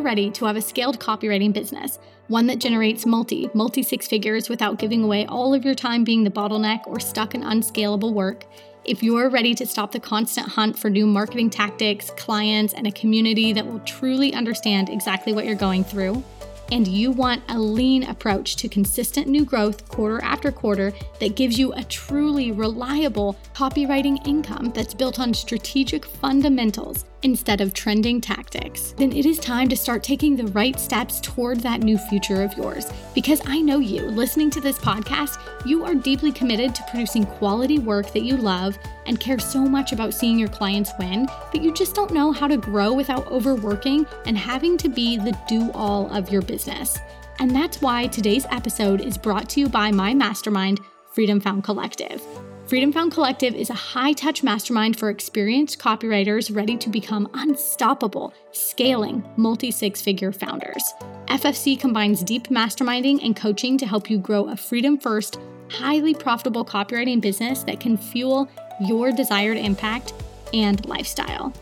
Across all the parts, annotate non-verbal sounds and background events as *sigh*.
you're ready to have a scaled copywriting business, one that generates multi, multi six figures without giving away all of your time being the bottleneck or stuck in unscalable work, if you're ready to stop the constant hunt for new marketing tactics, clients, and a community that will truly understand exactly what you're going through, and you want a lean approach to consistent new growth quarter after quarter that gives you a truly reliable copywriting income that's built on strategic fundamentals instead of trending tactics, then it is time to start taking the right steps toward that new future of yours. Because I know you, listening to this podcast, you are deeply committed to producing quality work that you love and care so much about seeing your clients win, but you just don't know how to grow without overworking and having to be the do all of your business. And that's why today's episode is brought to you by my mastermind, Freedom Found Collective. Freedom Found Collective is a high touch mastermind for experienced copywriters ready to become unstoppable, scaling, multi six figure founders. FFC combines deep masterminding and coaching to help you grow a freedom first, highly profitable copywriting business that can fuel your desired impact and lifestyle.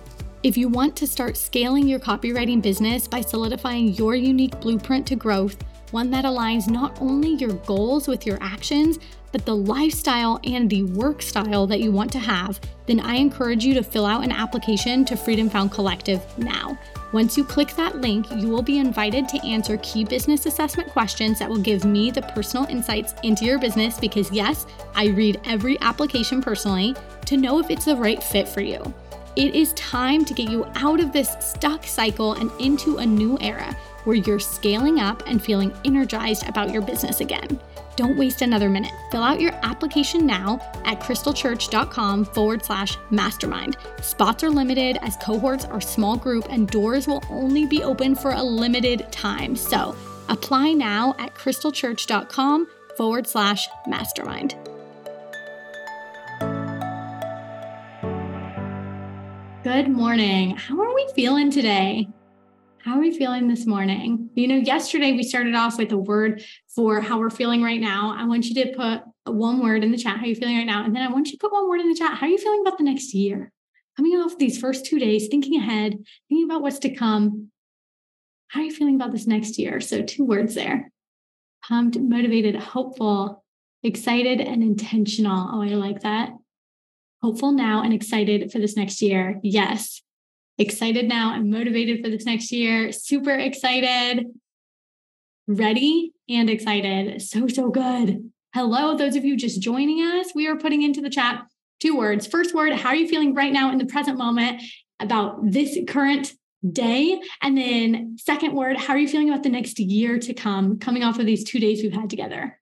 If you want to start scaling your copywriting business by solidifying your unique blueprint to growth, one that aligns not only your goals with your actions, but the lifestyle and the work style that you want to have, then I encourage you to fill out an application to Freedom Found Collective now. Once you click that link, you will be invited to answer key business assessment questions that will give me the personal insights into your business because, yes, I read every application personally to know if it's the right fit for you. It is time to get you out of this stuck cycle and into a new era where you're scaling up and feeling energized about your business again. Don't waste another minute. Fill out your application now at krystlechurch.com forward slash mastermind. Spots are limited as cohorts are small group and doors will only be open for a limited time. So apply now at krystlechurch.com forward slash mastermind. Good morning. How are we feeling today? How are we feeling this morning? You know, yesterday we started off with a word for how we're feeling right now. I want you to put one word in the chat, how are you feeling right now? And then I want you to put one word in the chat, how are you feeling about the next year? Coming off these first two days, thinking ahead, thinking about what's to come. How are you feeling about this next year? So, two words there pumped, motivated, hopeful, excited, and intentional. Oh, I like that. Hopeful now and excited for this next year. Yes excited now. I'm motivated for this next year. Super excited, ready, and excited. So, so good. Hello, those of you just joining us. We are putting into the chat two words. First word, how are you feeling right now in the present moment about this current day? And then, second word, how are you feeling about the next year to come, coming off of these two days we've had together?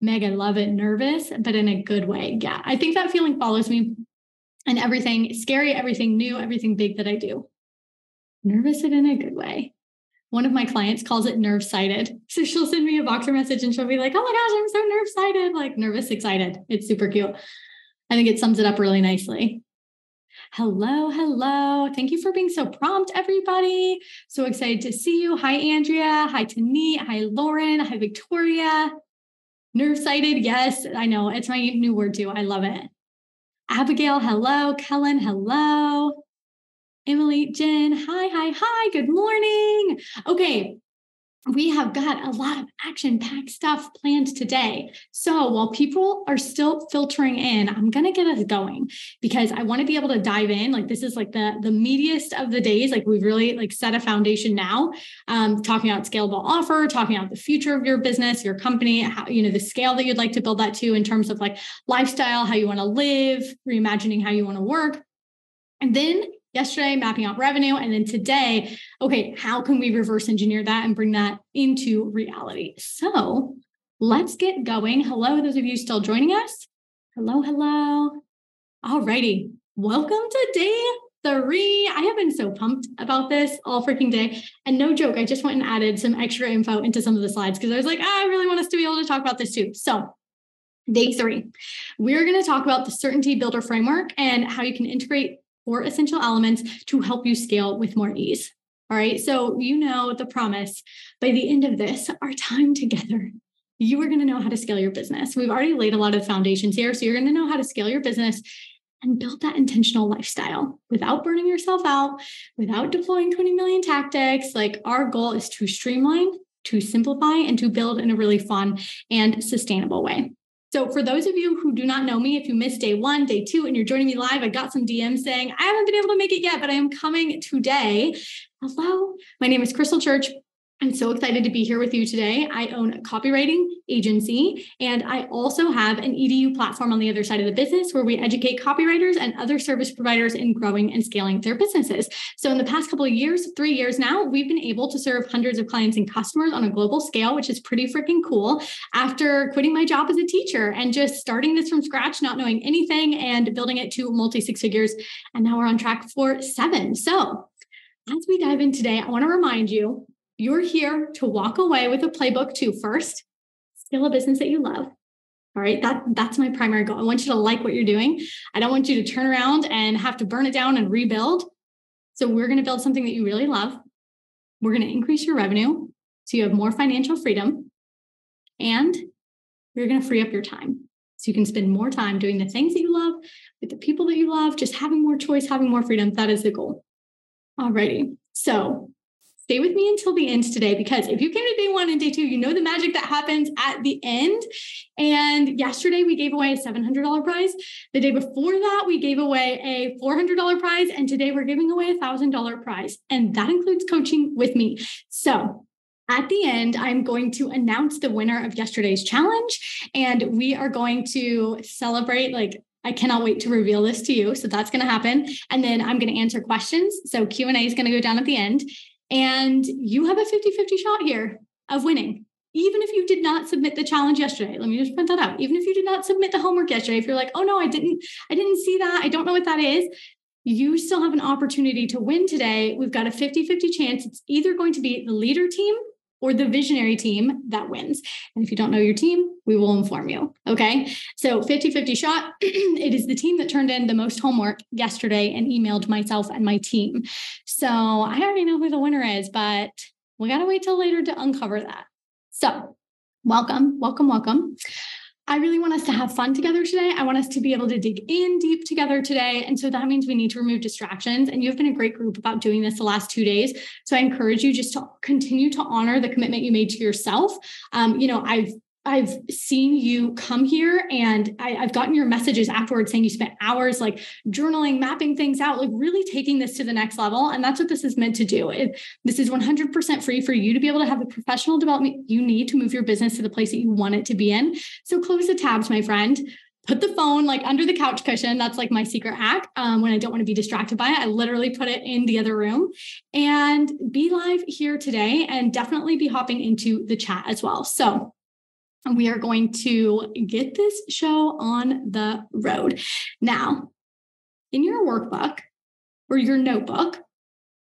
Meg, I love it. Nervous, but in a good way. Yeah, I think that feeling follows me and everything scary, everything new, everything big that I do. Nervous and in a good way. One of my clients calls it nerve sighted. So she'll send me a Voxer message and she'll be like, oh my gosh, I'm so nerve sighted, like nervous, excited. It's super cute. I think it sums it up really nicely. Hello, hello. Thank you for being so prompt, everybody. So excited to see you. Hi, Andrea. Hi, Tani. Hi, Lauren. Hi, Victoria. Nerve sighted. Yes, I know. It's my new word too. I love it. Abigail, hello. Kellen, hello. Emily, Jen, hi, hi, hi. Good morning. Okay, we have got a lot of action packed stuff planned today. So while people are still filtering in, I'm going to get us going because I want to be able to dive in. Like this is like the, the meatiest of the days. Like we've really like set a foundation now, um, talking about scalable offer, talking about the future of your business, your company, how, you know, the scale that you'd like to build that to in terms of like lifestyle, how you want to live, reimagining how you want to work. And then yesterday, mapping out revenue. And then today, okay, how can we reverse engineer that and bring that into reality? So let's get going. Hello, those of you still joining us. Hello, hello. All righty. Welcome to day three. I have been so pumped about this all freaking day. And no joke, I just went and added some extra info into some of the slides because I was like, ah, I really want us to be able to talk about this too. So, day three, we're going to talk about the certainty builder framework and how you can integrate four essential elements to help you scale with more ease. All right. So, you know, the promise by the end of this, our time together, you are going to know how to scale your business. We've already laid a lot of foundations here. So, you're going to know how to scale your business and build that intentional lifestyle without burning yourself out, without deploying 20 million tactics. Like our goal is to streamline, to simplify, and to build in a really fun and sustainable way. So, for those of you who do not know me, if you missed day one, day two, and you're joining me live, I got some DMs saying, I haven't been able to make it yet, but I am coming today. Hello, my name is Krystle Church. I'm so excited to be here with you today. I own a copywriting agency, and I also have an EDU platform on the other side of the business where we educate copywriters and other service providers in growing and scaling their businesses. So, in the past couple of years, three years now, we've been able to serve hundreds of clients and customers on a global scale, which is pretty freaking cool. After quitting my job as a teacher and just starting this from scratch, not knowing anything, and building it to multi six figures. And now we're on track for seven. So, as we dive in today, I want to remind you you're here to walk away with a playbook to first scale a business that you love. All right, that that's my primary goal. I want you to like what you're doing. I don't want you to turn around and have to burn it down and rebuild. So we're going to build something that you really love. We're going to increase your revenue so you have more financial freedom and you're going to free up your time. So you can spend more time doing the things that you love with the people that you love, just having more choice, having more freedom. That is the goal. Alrighty. So stay with me until the end today because if you came to day one and day two, you know the magic that happens at the end. And yesterday we gave away a $700 prize. The day before that, we gave away a $400 prize. And today we're giving away a $1,000 prize. And that includes coaching with me. So at the end, I'm going to announce the winner of yesterday's challenge, and we are going to celebrate like I cannot wait to reveal this to you. So that's going to happen. And then I'm going to answer questions. So Q&A is going to go down at the end. And you have a 50 50 shot here of winning. Even if you did not submit the challenge yesterday, let me just print that out. Even if you did not submit the homework yesterday, if you're like, oh no, I didn't, I didn't see that, I don't know what that is, you still have an opportunity to win today. We've got a 50 50 chance. It's either going to be the leader team or the visionary team that wins. And if you don't know your team, we will inform you. Okay. So 50 50 shot. *clears throat* it is the team that turned in the most homework yesterday and emailed myself and my team. So I already know who the winner is, but we got to wait till later to uncover that. So welcome, welcome, welcome. I really want us to have fun together today. I want us to be able to dig in deep together today. And so that means we need to remove distractions. And you've been a great group about doing this the last two days. So I encourage you just to continue to honor the commitment you made to yourself. Um, you know, I've I've seen you come here and I, have gotten your messages afterwards saying you spent hours like journaling, mapping things out, like really taking this to the next level. And that's what this is meant to do. It, this is 100% free for you to be able to have the professional development you need to move your business to the place that you want it to be in. So close the tabs, my friend. Put the phone like under the couch cushion. That's like my secret hack. Um, when I don't want to be distracted by it, I literally put it in the other room and be live here today and definitely be hopping into the chat as well. So we are going to get this show on the road. Now, in your workbook or your notebook,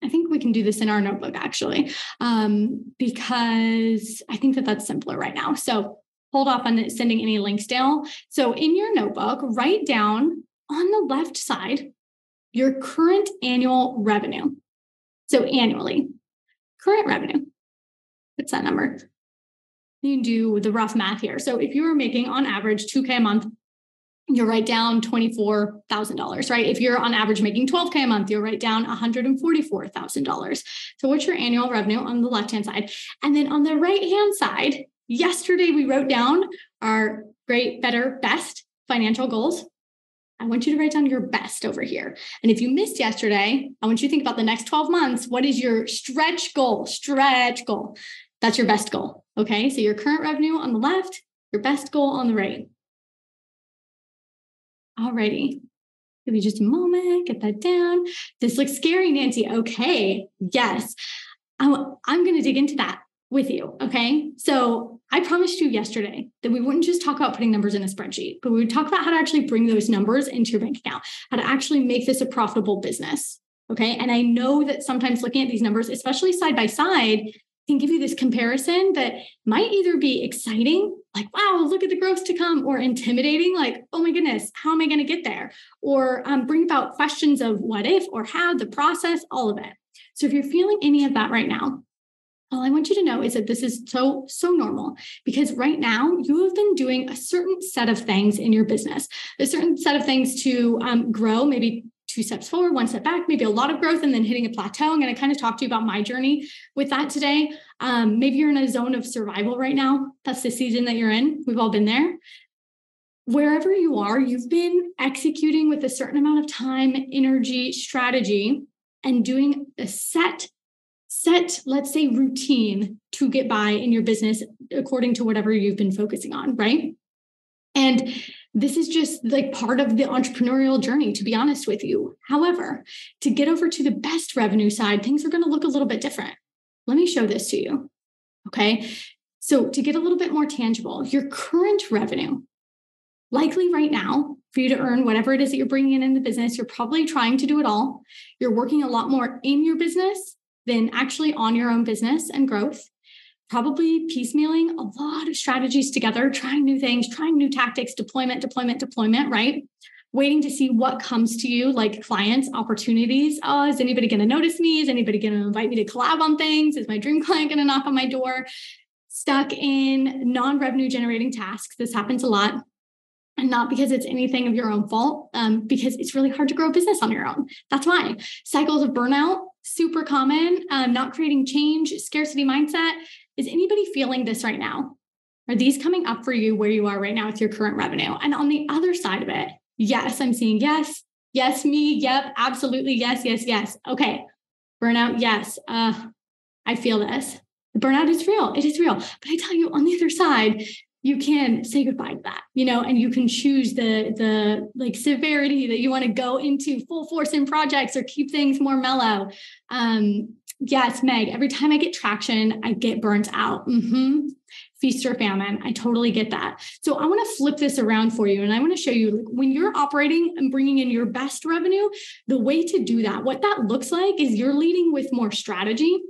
I think we can do this in our notebook actually, um, because I think that that's simpler right now. So hold off on sending any links down. So in your notebook, write down on the left side your current annual revenue. So annually, current revenue. What's that number? You can do the rough math here. So if you are making on average 2K a month, you'll write down $24,000, right? If you're on average making 12K a month, you'll write down $144,000. So what's your annual revenue on the left-hand side? And then on the right-hand side, yesterday we wrote down our great, better, best financial goals. I want you to write down your best over here. And if you missed yesterday, I want you to think about the next 12 months. What is your stretch goal? Stretch goal. That's your best goal. Okay. So your current revenue on the left, your best goal on the right. Alrighty. Give me just a moment, get that down. This looks scary, Nancy. Okay. Yes. I'm, I'm going to dig into that with you. Okay. So I promised you yesterday that we wouldn't just talk about putting numbers in a spreadsheet, but we would talk about how to actually bring those numbers into your bank account, how to actually make this a profitable business. Okay. And I know that sometimes looking at these numbers, especially side by side, can give you this comparison that might either be exciting, like, wow, look at the growth to come, or intimidating, like, oh my goodness, how am I going to get there? Or um, bring about questions of what if or how, the process, all of it. So if you're feeling any of that right now, all I want you to know is that this is so, so normal because right now you have been doing a certain set of things in your business, a certain set of things to um, grow, maybe two steps forward, one step back, maybe a lot of growth, and then hitting a plateau. I'm going to kind of talk to you about my journey with that today. Um, maybe you're in a zone of survival right now. That's the season that you're in. We've all been there. Wherever you are, you've been executing with a certain amount of time, energy, strategy, and doing a set set, let's say, routine to get by in your business according to whatever you've been focusing on, right? And this is just like part of the entrepreneurial journey, to be honest with you. However, to get over to the best revenue side, things are going to look a little bit different. Let me show this to you. Okay. So, to get a little bit more tangible, your current revenue, likely right now, for you to earn whatever it is that you're bringing in in the business, you're probably trying to do it all. You're working a lot more in your business than actually on your own business and growth. Probably piecemealing a lot of strategies together, trying new things, trying new tactics, deployment, deployment, deployment, right? Waiting to see what comes to you, like clients, opportunities. Oh, is anybody going to notice me? Is anybody going to invite me to collab on things? Is my dream client going to knock on my door? Stuck in non revenue generating tasks. This happens a lot and not because it's anything of your own fault, um, because it's really hard to grow a business on your own. That's why cycles of burnout super common. Um, not creating change, scarcity mindset. Is anybody feeling this right now? Are these coming up for you where you are right now with your current revenue? And on the other side of it, yes, I'm seeing yes, yes, me, yep, absolutely, yes, yes, yes. Okay, burnout, yes. Uh, I feel this. The burnout is real. It is real. But I tell you, on the other side, you can say goodbye to that you know and you can choose the the like severity that you want to go into full force in projects or keep things more mellow um yes meg every time i get traction i get burnt out mm-hmm. feast or famine i totally get that so i want to flip this around for you and i want to show you like, when you're operating and bringing in your best revenue the way to do that what that looks like is you're leading with more strategy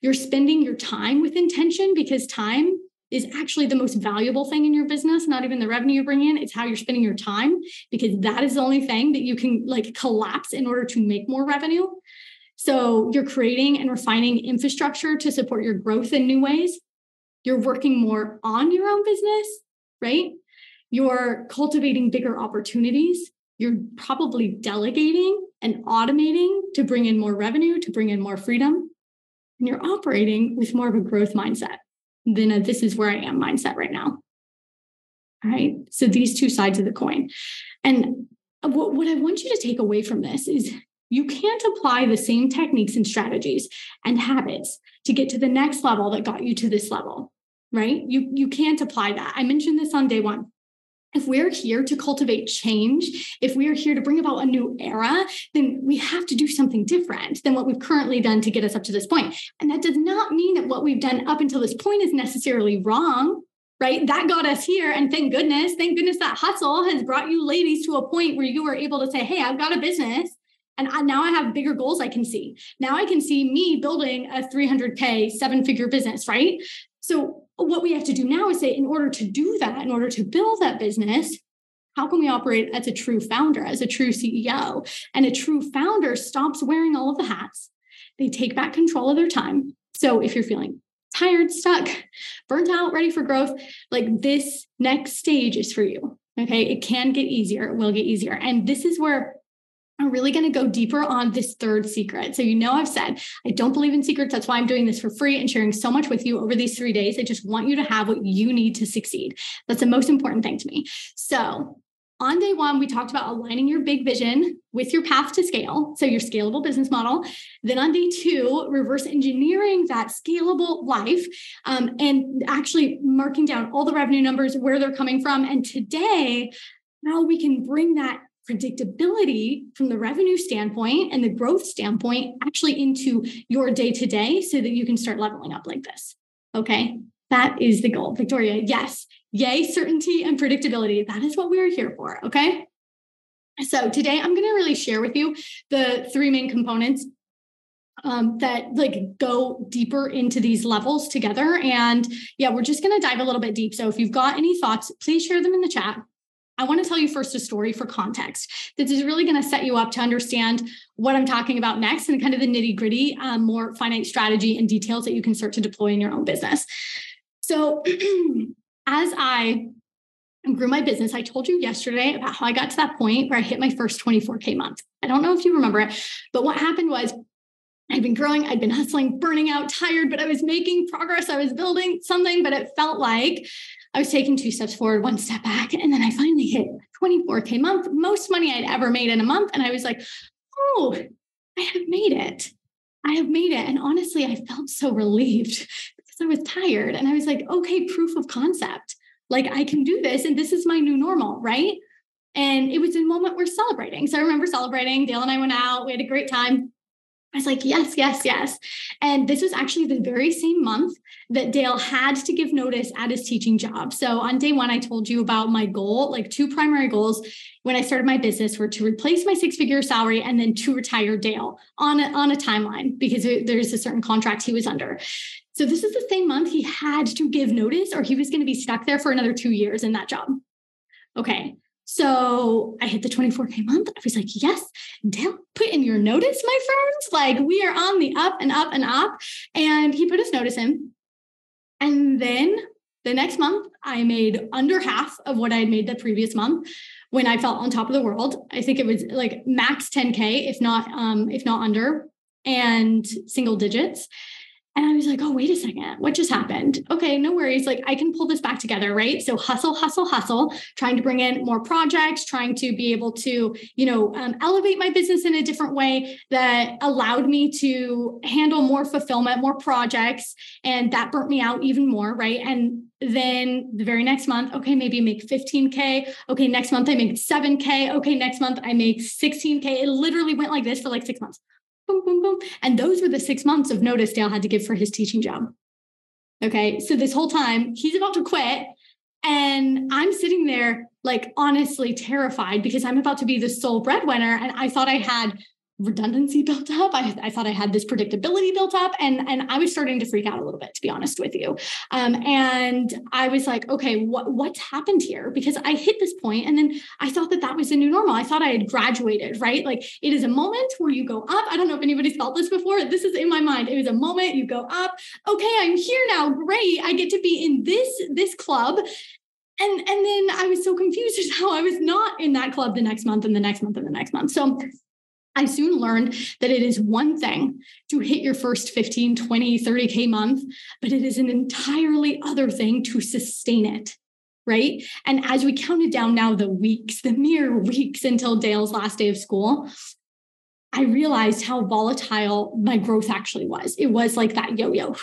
you're spending your time with intention because time is actually the most valuable thing in your business, not even the revenue you bring in. It's how you're spending your time because that is the only thing that you can like collapse in order to make more revenue. So you're creating and refining infrastructure to support your growth in new ways. You're working more on your own business, right? You're cultivating bigger opportunities. You're probably delegating and automating to bring in more revenue, to bring in more freedom. And you're operating with more of a growth mindset than a, this is where I am mindset right now. All right. So these two sides of the coin. And what, what I want you to take away from this is you can't apply the same techniques and strategies and habits to get to the next level that got you to this level, right? You, you can't apply that. I mentioned this on day one if we're here to cultivate change, if we are here to bring about a new era, then we have to do something different than what we've currently done to get us up to this point. And that does not mean that what we've done up until this point is necessarily wrong, right? That got us here. And thank goodness, thank goodness that hustle has brought you ladies to a point where you are able to say, hey, I've got a business. And I, now I have bigger goals I can see. Now I can see me building a 300K seven figure business, right? So what we have to do now is say, in order to do that, in order to build that business, how can we operate as a true founder, as a true CEO? And a true founder stops wearing all of the hats. They take back control of their time. So if you're feeling tired, stuck, burnt out, ready for growth, like this next stage is for you. Okay. It can get easier, it will get easier. And this is where I'm really going to go deeper on this third secret. So, you know, I've said I don't believe in secrets. That's why I'm doing this for free and sharing so much with you over these three days. I just want you to have what you need to succeed. That's the most important thing to me. So, on day one, we talked about aligning your big vision with your path to scale. So, your scalable business model. Then on day two, reverse engineering that scalable life um, and actually marking down all the revenue numbers, where they're coming from. And today, how we can bring that predictability from the revenue standpoint and the growth standpoint actually into your day to day so that you can start leveling up like this. Okay. That is the goal. Victoria, yes. Yay, certainty and predictability. That is what we are here for. Okay. So today I'm going to really share with you the three main components um, that like go deeper into these levels together. And yeah, we're just going to dive a little bit deep. So if you've got any thoughts, please share them in the chat I want to tell you first a story for context. This is really going to set you up to understand what I'm talking about next and kind of the nitty gritty, um, more finite strategy and details that you can start to deploy in your own business. So, *clears throat* as I grew my business, I told you yesterday about how I got to that point where I hit my first 24K month. I don't know if you remember it, but what happened was I'd been growing, I'd been hustling, burning out, tired, but I was making progress. I was building something, but it felt like I was taking two steps forward, one step back. And then I finally hit 24K month, most money I'd ever made in a month. And I was like, oh, I have made it. I have made it. And honestly, I felt so relieved because I was tired. And I was like, okay, proof of concept. Like I can do this. And this is my new normal, right? And it was a moment we're celebrating. So I remember celebrating. Dale and I went out, we had a great time. I was like, yes, yes, yes. And this was actually the very same month that Dale had to give notice at his teaching job. So on day one, I told you about my goal, like two primary goals when I started my business were to replace my six figure salary and then to retire Dale on a, on a timeline because there's a certain contract he was under. So this is the same month he had to give notice or he was going to be stuck there for another two years in that job. Okay. So I hit the 24K month. I was like, yes, Dale, put in your notice, my friends. Like we are on the up and up and up. And he put his notice in. And then the next month, I made under half of what I had made the previous month when I felt on top of the world. I think it was like max 10K, if not um, if not under, and single digits. And I was like, oh, wait a second, what just happened? Okay, no worries. Like, I can pull this back together, right? So, hustle, hustle, hustle, trying to bring in more projects, trying to be able to, you know, um, elevate my business in a different way that allowed me to handle more fulfillment, more projects. And that burnt me out even more, right? And then the very next month, okay, maybe make 15K. Okay, next month I make 7K. Okay, next month I make 16K. It literally went like this for like six months boom, boom, boom. And those were the six months of notice Dale had to give for his teaching job. Okay. So this whole time he's about to quit. And I'm sitting there, like, honestly terrified because I'm about to be the sole breadwinner. And I thought I had redundancy built up. I, I, thought I had this predictability built up, and and I was starting to freak out a little bit, to be honest with you. Um, and I was like, okay, what what's happened here? Because I hit this point, and then I thought that that was the new normal. I thought I had graduated, right? Like it is a moment where you go up. I don't know if anybody's felt this before. This is in my mind. It was a moment you go up. Okay, I'm here now. Great, I get to be in this this club. And, and then I was so confused as *laughs* how I was not in that club the next month and the next month and the next month. So I soon learned that it is one thing to hit your first 15, 20, 30K month, but it is an entirely other thing to sustain it. Right. And as we counted down now the weeks, the mere weeks until Dale's last day of school, I realized how volatile my growth actually was. It was like that yo yo.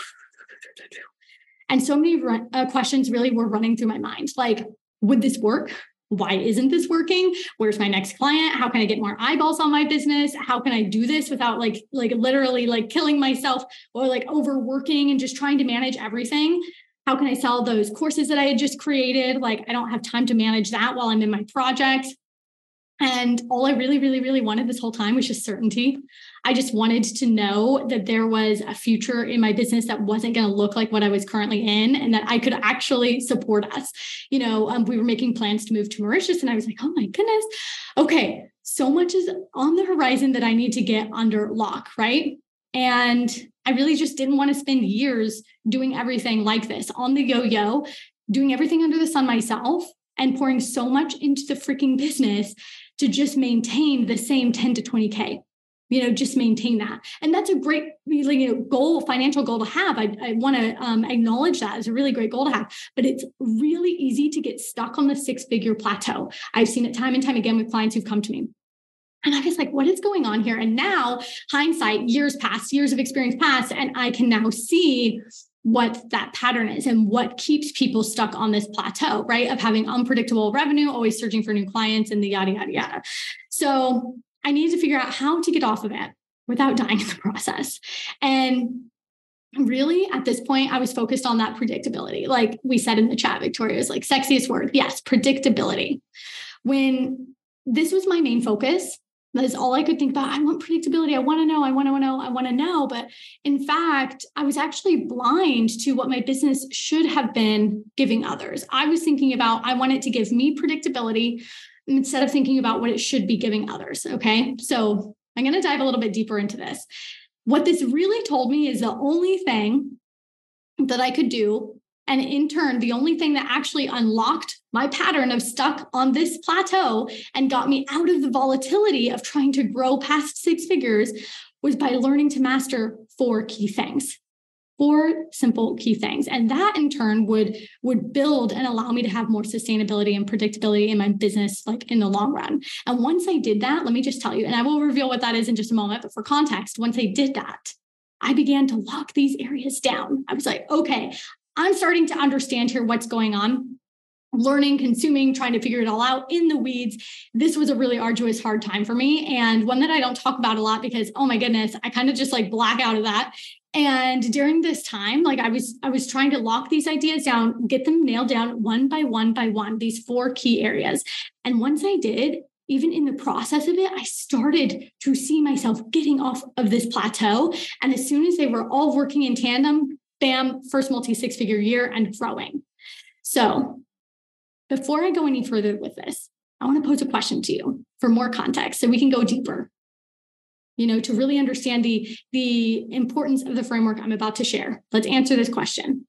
And so many uh, questions really were running through my mind like, would this work? Why isn't this working? Where's my next client? How can i get more eyeballs on my business? How can i do this without like like literally like killing myself or like overworking and just trying to manage everything? How can i sell those courses that i had just created? Like i don't have time to manage that while i'm in my project and all I really, really, really wanted this whole time was just certainty. I just wanted to know that there was a future in my business that wasn't going to look like what I was currently in and that I could actually support us. You know, um, we were making plans to move to Mauritius, and I was like, oh my goodness. Okay, so much is on the horizon that I need to get under lock, right? And I really just didn't want to spend years doing everything like this on the yo yo, doing everything under the sun myself and pouring so much into the freaking business to just maintain the same 10 to 20K you know just maintain that and that's a great you know goal financial goal to have i, I want to um, acknowledge that as a really great goal to have but it's really easy to get stuck on the six figure plateau i've seen it time and time again with clients who've come to me and I was like, what is going on here? And now, hindsight, years past, years of experience past, and I can now see what that pattern is and what keeps people stuck on this plateau, right? Of having unpredictable revenue, always searching for new clients and the yada, yada, yada. So I needed to figure out how to get off of it without *laughs* dying in the process. And really at this point i was focused on that predictability like we said in the chat victoria is like sexiest word yes predictability when this was my main focus That's all I could think about. I want predictability. I want to know. I want to know. I want to know. But in fact, I was actually blind to what my business should have been giving others. I was thinking about, I want it to give me predictability instead of thinking about what it should be giving others. Okay. So I'm going to dive a little bit deeper into this. What this really told me is the only thing that I could do and in turn, the only thing that actually unlocked my pattern of stuck on this plateau and got me out of the volatility of trying to grow past six figures was by learning to master four key things four simple key things and that in turn would would build and allow me to have more sustainability and predictability in my business like in the long run and once i did that let me just tell you and i will reveal what that is in just a moment but for context once i did that I began to lock these areas down. I was like, okay, I'm starting to understand here what's going on learning, consuming, trying to figure it all out in the weeds. This was a really arduous, hard time for me. And one that I don't talk about a lot because, oh my goodness, I kind of just like black out of that. And during this time, like I was, I was trying to lock these ideas down, get them nailed down one by one by one, these four key areas. And once I did, even in the process of it, I started to see myself getting off of this plateau. And as soon as they were all working in tandem, bam, first multi six figure year and growing. So before I go any further with this, I want to pose a question to you for more context so we can go deeper. You know, to really understand the, the importance of the framework I'm about to share. Let's answer this question.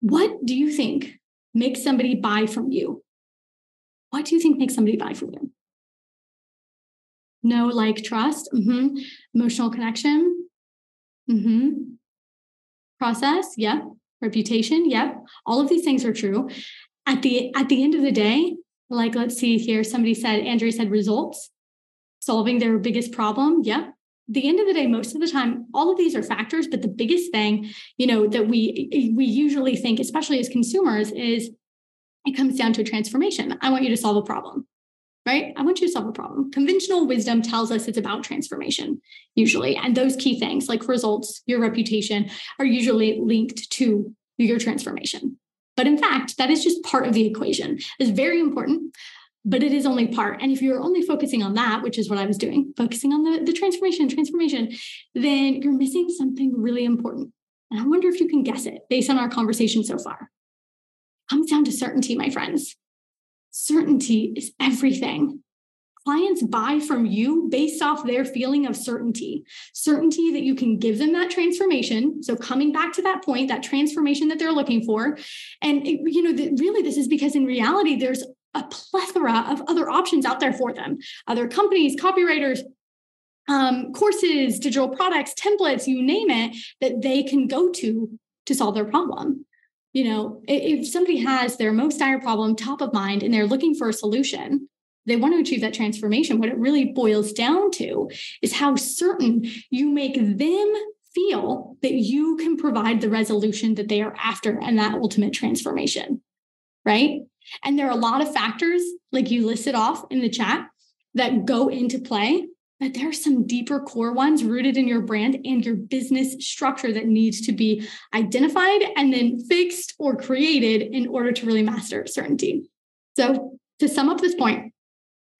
What do you think makes somebody buy from you? What do you think makes somebody buy from you? No, like trust, mm-hmm. emotional connection, mm-hmm process yep reputation yep all of these things are true at the at the end of the day like let's see here somebody said andrea said results solving their biggest problem yep the end of the day most of the time all of these are factors but the biggest thing you know that we eh, we usually think especially as consumers is it comes down to a transformation i want you to solve a problem right? I want you to solve a problem. Conventional wisdom tells us it's about transformation, usually. And those key things like results, your reputation, are usually linked to your transformation. But in fact, that is just part of the equation. It's very important, but it is only part. And if you're only focusing on that, which is what I was doing, focusing on the, the transformation, transformation, then you're missing something really important. And I wonder if you can guess it based on our conversation so far. It comes down to certainty, my friends certainty is everything. Clients buy from you based off their feeling of certainty, certainty that you can give them that transformation. So, coming back to that point, that transformation that they're looking for. And, it, you know, really, this is because in reality, there's a plethora of other options out there for them other companies, copywriters, um, courses, digital products, templates, you name it, that they can go to to solve their problem you know, if somebody has their most dire problem top of mind and they're looking for a solution, they want to achieve that transformation. What it really boils down to is how certain you make them feel that you can provide the resolution that they are after and that ultimate transformation. Right. And there are a lot of factors, like you listed off in the chat, that go into play but there are some deeper core ones rooted in your brand and your business structure that needs to be identified and then fixed or created in order to really master certainty. So, to sum up this point,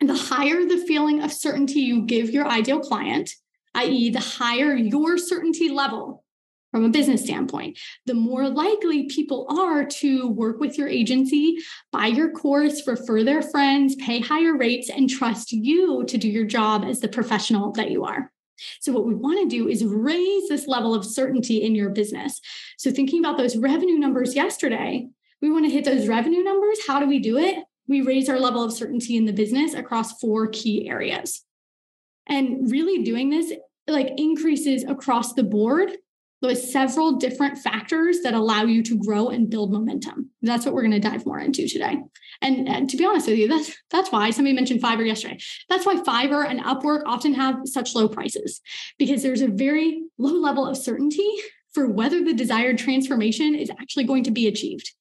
the higher the feeling of certainty you give your ideal client, i.e., the higher your certainty level, from a business standpoint, the more likely people are to work with your agency, buy your course, refer their friends, pay higher rates, and trust you to do your job as the professional that you are. So, what we want to do is raise this level of certainty in your business. So, thinking about those revenue numbers yesterday, we want to hit those revenue numbers. How do we do it? We raise our level of certainty in the business across four key areas. And really doing this like increases across the board there's several different factors that allow you to grow and build momentum. That's what we're going to dive more into today. And, and, to be honest with you, that's that's why somebody mentioned Fiverr yesterday. That's why Fiverr and Upwork often have such low prices because there's a very low level of certainty for whether the desired transformation is actually going to be achieved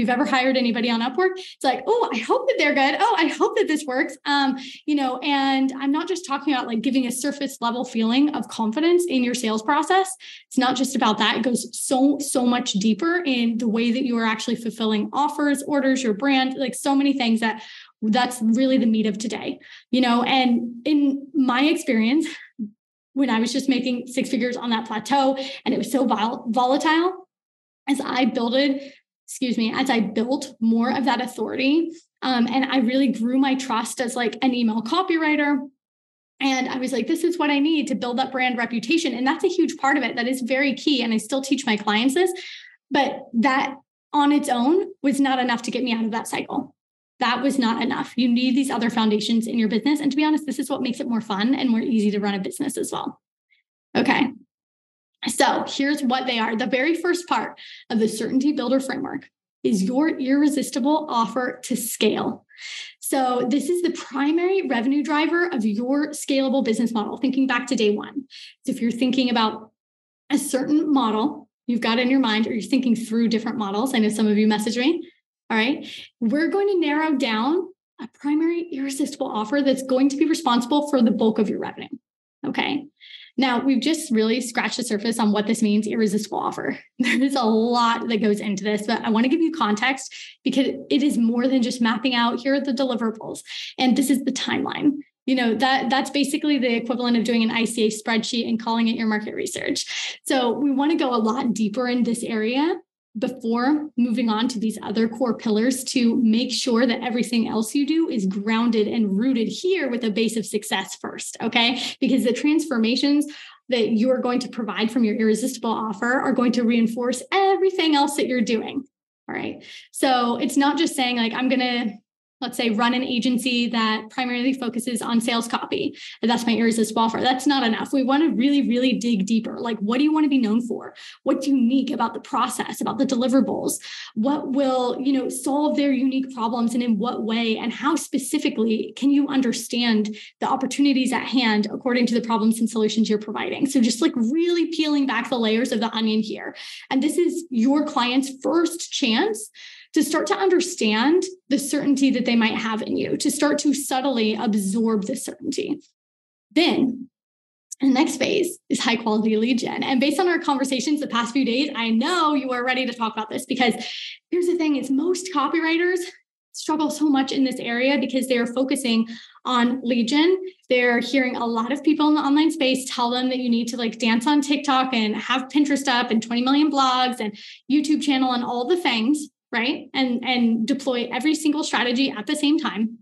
you've ever hired anybody on Upwork, it's like, oh, I hope that they're good. Oh, I hope that this works. Um, you know, and I'm not just talking about like giving a surface level feeling of confidence in your sales process. It's not just about that. It goes so, so much deeper in the way that you are actually fulfilling offers, orders, your brand, like so many things that that's really the meat of today, you know. And in my experience, when I was just making six figures on that plateau and it was so vol- volatile, as I builded, excuse me, as I built more of that authority, um, and I really grew my trust as like an email copywriter. And I was like, this is what I need to build that brand reputation. And that's a huge part of it. That is very key. And I still teach my clients this, but that on its own was not enough to get me out of that cycle that was not enough. You need these other foundations in your business. And to be honest, this is what makes it more fun and more easy to run a business as well. Okay. So here's what they are. The very first part of the Certainty Builder framework is your irresistible offer to scale. So, this is the primary revenue driver of your scalable business model, thinking back to day one. So, if you're thinking about a certain model you've got in your mind, or you're thinking through different models, I know some of you message me, all right. We're going to narrow down a primary irresistible offer that's going to be responsible for the bulk of your revenue. Okay. Now, we've just really scratched the surface on what this means irresistible offer. *laughs* There is a lot that goes into this, but I want to give you context because it is more than just mapping out here are the deliverables and this is the timeline. You know, that that's basically the equivalent of doing an ICA spreadsheet and calling it your market research. So, we want to go a lot deeper in this area before moving on to these other core pillars to make sure that everything else you do is grounded and rooted here with a base of success first. Okay. Because the transformations that you are going to provide from your irresistible offer are going to reinforce everything else that you're doing. All right. So it's not just saying, like, I'm going to let's say run an agency that primarily focuses on sales copy. That's my irresistible offer that's not enough. We want to really really dig deeper. Like what do you want to be known for? What's unique about the process about the deliverables? What will you know solve their unique problems and in what way? And how specifically can you understand the opportunities at hand according to the problems and solutions you're providing? So just like really peeling back the layers of the onion here. And this is your client's first chance to start to understand the certainty that they might have in you, to start to subtly absorb the certainty. Then the next phase is high quality lead gen. And based on our conversations the past few days, I know you are ready to talk about this because here's the thing is most copywriters struggle so much in this area because they are focusing on lead gen. They're hearing a lot of people in the online space tell them that you need to like dance on TikTok and have Pinterest up and 20 million blogs and YouTube channel and all the things right? And and deploy every single strategy at the same time.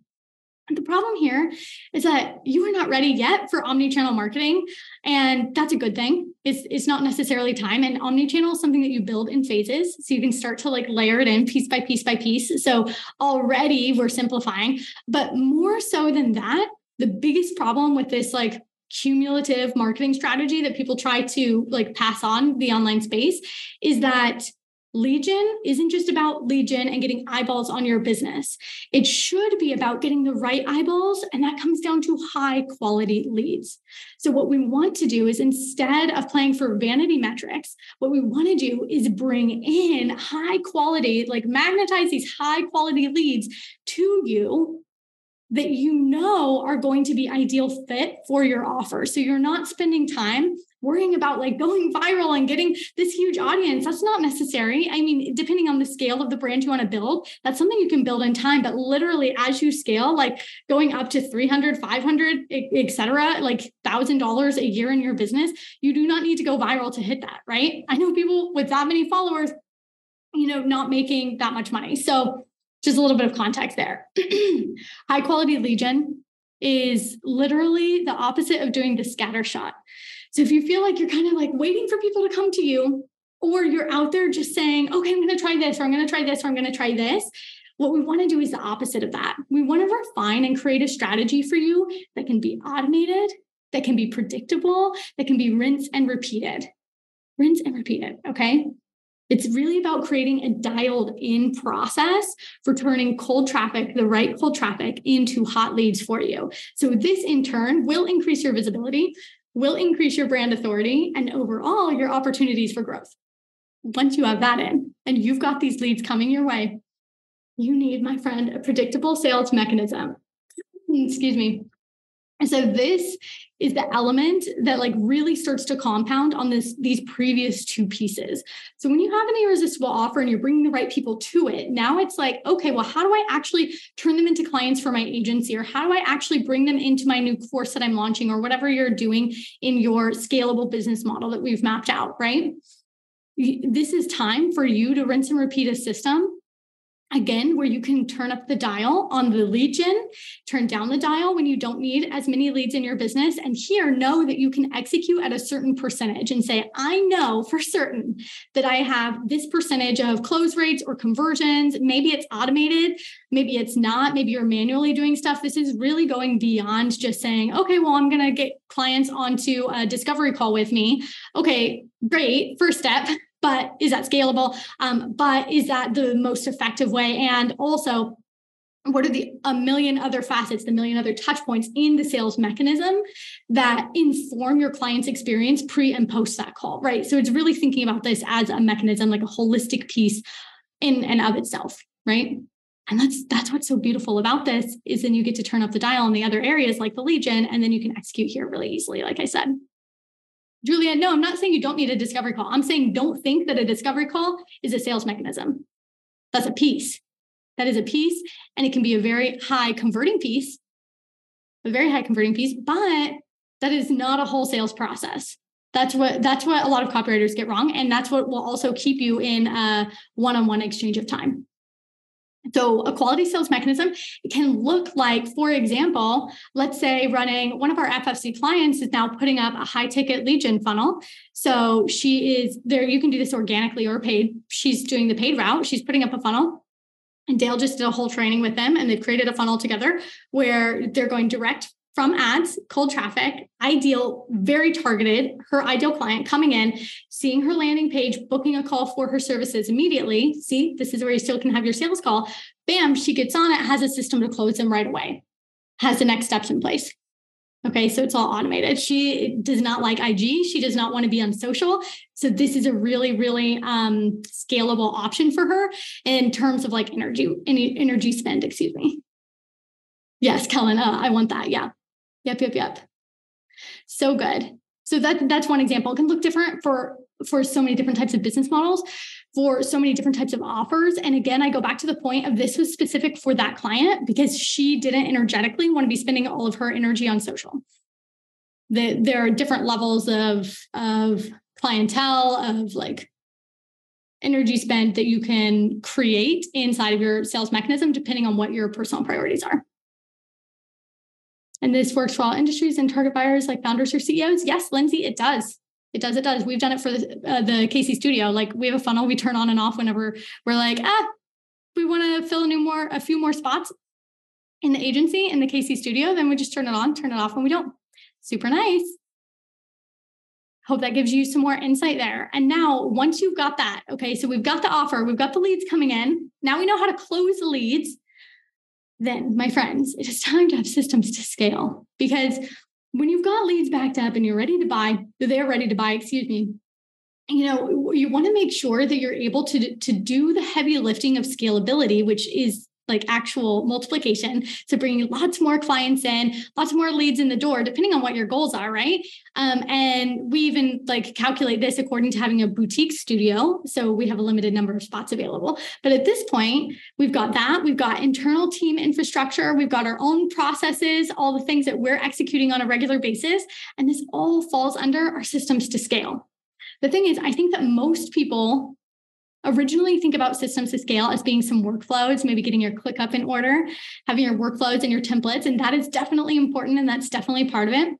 The problem here is that you are not ready yet for omni-channel marketing. And that's a good thing. It's, it's not necessarily time. And omni-channel is something that you build in phases. So you can start to like layer it in piece by piece by piece. So already we're simplifying. But more so than that, the biggest problem with this like cumulative marketing strategy that people try to like pass on the online space is that Gen isn't just about lead gen and getting eyeballs on your business. It should be about getting the right eyeballs, and that comes down to high quality leads. So, what we want to do is instead of playing for vanity metrics, what we want to do is bring in high quality, like magnetize these high quality leads to you that you know are going to be ideal fit for your offer. So you're not spending time worrying about like going *laughs* viral and getting this huge audience. That's not necessary. I mean, depending on the scale of the brand you want to build, that's something you can build in time. But literally, as you scale, like going up to 300, 500, et cetera, like $1,000 a year in your business, you do not need to go viral to hit that, right? I know people with that many followers, you know, not making that much money. So just a little bit of context there. *clears throat* High quality lead gen is literally the opposite of doing the scatter shot. So if you feel like you're kind of like waiting for people to come to you, or you're out there just saying, okay, I'm going to try this, or I'm going to try this, or I'm going to try this. What we want to do is the opposite of that. We want to refine and create a strategy for you that can be automated, that can be predictable, that can be rinse and repeated. Rinse and repeated. Okay. It's really about creating a dialed in process for turning cold traffic, the right cold traffic, into hot leads for you. So, this in turn will increase your visibility, will increase your brand authority, and overall your opportunities for growth. Once you have that in and you've got these leads coming your way, you need, my friend, a predictable sales mechanism. Excuse me. And so this is the element that like really starts to compound on this these previous two pieces. So when you have an irresistible offer and you're bringing the right people to it, now it's like, okay, well, how do I actually turn them into clients for my agency or how do I actually bring them into my new course that I'm launching or whatever you're doing in your scalable business model that we've mapped out, right? This is time for you to rinse and repeat a system again where you can turn up the dial on the lead gen turn down the dial when you don't need as many leads in your business and here know that you can execute at a certain percentage and say i know for certain that i have this percentage of close rates or conversions. Maybe it's automated maybe it's not. Maybe you're manually doing stuff. This is really going beyond just saying okay well i'm going to get clients onto a discovery call with me. Okay great first step but is that scalable? Um, but is that the most effective way? And also, what are the a million other facets, the million other touch points in the sales mechanism that inform your client's experience pre and post that call, right? So it's really thinking about this as a mechanism, like a holistic piece in and of itself, right? And that's that's what's so beautiful about this is then you get to turn up the dial in the other areas like the gen, and then you can execute here really easily, like I said. Julia, no, I'm not saying you don't need a discovery call. I'm saying don't think that a discovery call is a sales mechanism. That's a piece. That is a piece, and it can be a very high converting piece, a very high converting piece, but that is not a whole sales process. That's what that's what a lot of copywriters get wrong, and that's what will also keep you in a one-on-one exchange of time. So, a quality sales mechanism can look like, for example, let's say running one of our FFC clients is now putting up a high ticket gen funnel. So, she is there, you can do this organically or paid. She's doing the paid route, she's putting up a funnel. And Dale just did a whole training with them, and they've created a funnel together where they're going direct from ads, cold traffic, ideal, very targeted, her ideal client coming in, seeing her landing page, booking a call for her services immediately. See, this is where you still can have your sales call. Bam, she gets on it, has a system to close them right away, has the next steps in place. Okay, so it's all automated. She does not like IG. She does not want to be on social. So this is a really, really um, scalable option for her in terms of like energy, any energy spend. Excuse me. Yes, Kellen, uh, I want that. Yeah. Yep, yep, yep. So good. So that that's one example. It can look different for for so many different types of business models, for so many different types of offers. And again, I go back to the point of this was specific for that client because she didn't energetically want to be spending all of her energy on social. The, there are different levels of of clientele of like energy spend that you can create inside of your sales mechanism depending on what your personal priorities are. And this works for all industries and target buyers like founders or CEOs. Yes, Lindsay, it does. It does. It does. We've done it for the, uh, the KC studio. Like we have a funnel we turn on and off whenever we're like, ah, we want to fill a new more, a few more spots in the agency in the KC studio. Then we just turn it on, turn it off when we don't. Super nice. Hope that gives you some more insight there. And now, once you've got that, okay, so we've got the offer, we've got the leads coming in. Now we know how to close the leads then, my friends, it is time to have systems to scale because when you've got leads backed up and you're ready to buy, they're ready to buy, excuse me, you know, you want to make sure that you're able to, to do the heavy lifting of scalability, which is like actual multiplication. So bringing lots more clients in, lots more leads in the door, depending on what your goals are, right? Um, and we even like calculate this according to having a boutique studio. So we have a limited number of spots available. But at this point, we've got that. We've got internal team infrastructure. We've got our own processes, all the things that we're executing on a regular basis. And this all falls under our systems to scale. The thing is, I think that most people originally think about systems to scale as being some workflows, maybe getting your ClickUp in order, having your workflows and your templates. And that is definitely important. And that's definitely part of it.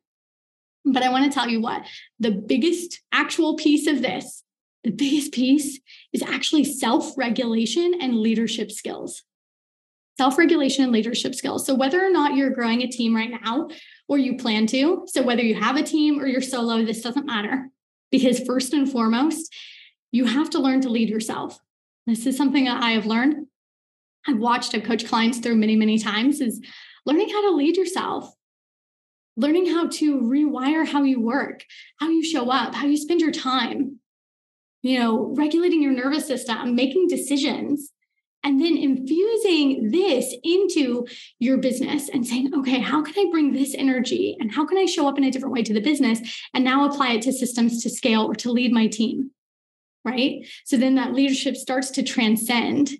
But I want to tell you what the biggest actual piece of this, the biggest piece is actually self regulation and leadership skills. Self regulation and leadership skills. So, whether or not you're growing a team right now or you plan to, so whether you have a team or you're solo, this doesn't matter. Because, first and foremost, you have to learn to lead yourself. This is something that I have learned. I've watched, I've coached clients through many, many times is learning how to lead yourself, learning how to rewire how you work, how you show up, how you spend your time, you know, regulating your nervous system, making decisions, and then infusing this into your business and saying, okay, how can I bring this energy and how can I show up in a different way to the business and now apply it to systems to scale or to lead my team? Right. So then that leadership starts to transcend.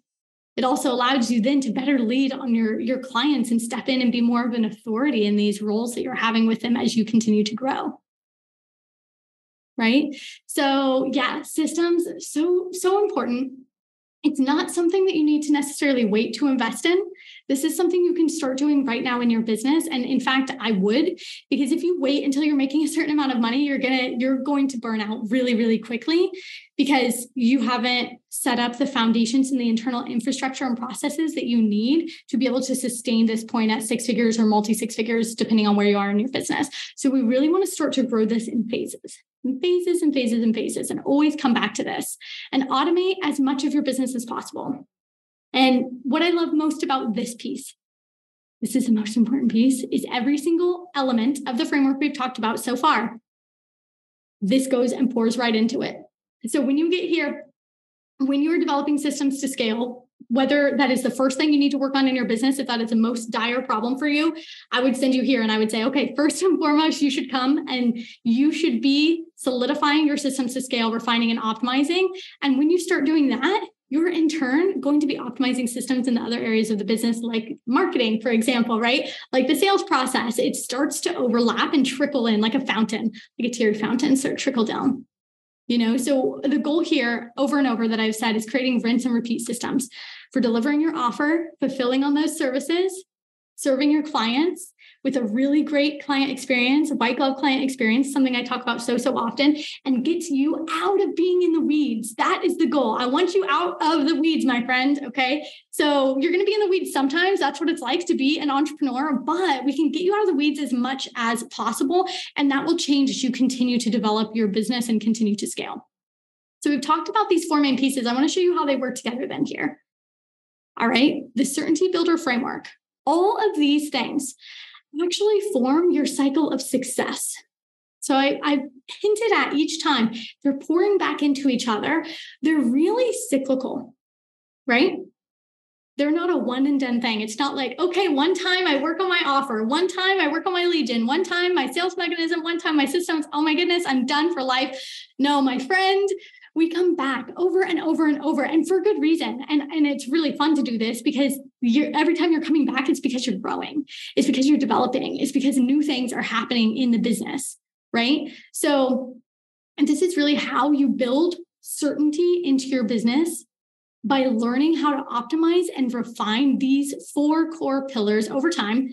It also allows you then to better lead on your, your clients and step in and be more of an authority in these roles that you're having with them as you continue to grow right so yeah systems so so important it's not something that you need to necessarily wait to invest in. This is something you can start doing right now in your business. And in fact, I would, because if you wait until you're making a certain amount of money, you're gonna, you're going to burn out really, really quickly because you haven't set up the foundations and the internal infrastructure and processes that you need to be able to sustain this point at six figures or multi six figures, depending on where you are in your business. So we really want to start to grow this in phases and phases and phases and phases and always come back to this and automate as much of your business as possible. And what I love most about this piece, this is the most important piece, is every single element of the framework we've talked about so far. This goes and pours right into it. So when you get here, when you're developing systems to scale, whether that is the first thing you need to work on in your business, if that is the most dire problem for you, I would send you here and I would say, okay, first and foremost, you should come and you should be solidifying your systems to scale, refining and optimizing. And when you start doing that, you're in turn going to be optimizing systems in the other areas of the business, like marketing, for example, right? Like the sales process, it starts to overlap and trickle in like a fountain, like a tiered fountain, start trickle down you know so the goal here over and over that i've said is creating rinse and repeat systems for delivering your offer fulfilling on those services serving your clients with a really great client experience, a white glove client experience, something I talk about so, so often, and gets you out of being in the weeds. That is the goal. I want you out of the weeds, my friend. Okay. So you're going to be in the weeds sometimes. That's what it's like to be an entrepreneur, but we can get you out of the weeds as much as possible. And that will change as you continue to develop your business and continue to scale. So we've talked about these four main pieces. I want to show you how they work together then here. All right. The certainty builder framework. All of these things actually form your cycle of success. So I, I hinted at each time they're pouring back into each other. They're really cyclical, right? They're not a one and done thing. It's not like, okay, one time I work on my offer, one time I work on my lead gen, one time my sales mechanism, one time my systems. Oh my goodness, I'm done for life. No, my friend, we come back over and over and over and for good reason. And and it's really fun to do this because you're every time you're coming back it's because you're growing. It's because you're developing. It's because new things are happening in the business right? So and this is really how you build certainty into your business by learning how to optimize and refine these four core pillars over time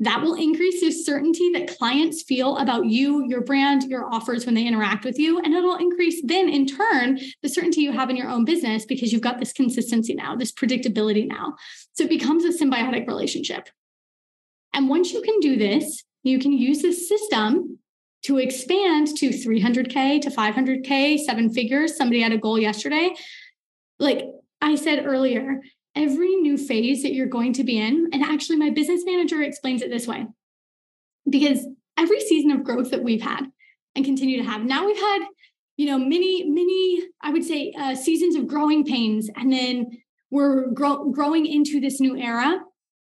that will increase the certainty that clients feel about you, your brand, your offers when they interact with you. And it'll increase then, in turn, the certainty you have in your own business because you've got this consistency now, this predictability now. So it becomes a symbiotic relationship. And once you can do this, you can use this system to expand to 300K to 500K, seven figures. Somebody had a goal yesterday. Like I said earlier, every new phase that you're going to be in, and actually, my business manager explains it this way because every season of growth that we've had and continue to have, now we've had, you know, many, many, I would say, uh, seasons of growing pains, and then we're grow- growing into this new era.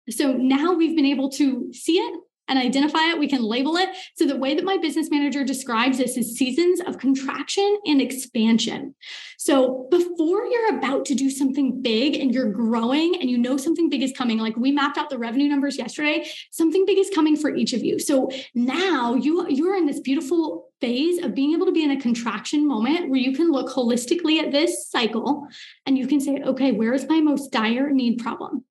So now we've been able to see it and identify it. We can label it. So the way that my business manager describes this is seasons of contraction and expansion. So before you're about to do something big and you're growing and you know something big is coming, like we mapped out the revenue numbers yesterday, something big is coming for each of you. So now you you're in this beautiful phase of being able to be in a contraction moment where you can look holistically at this cycle and you can say, okay, where is my most dire need problem?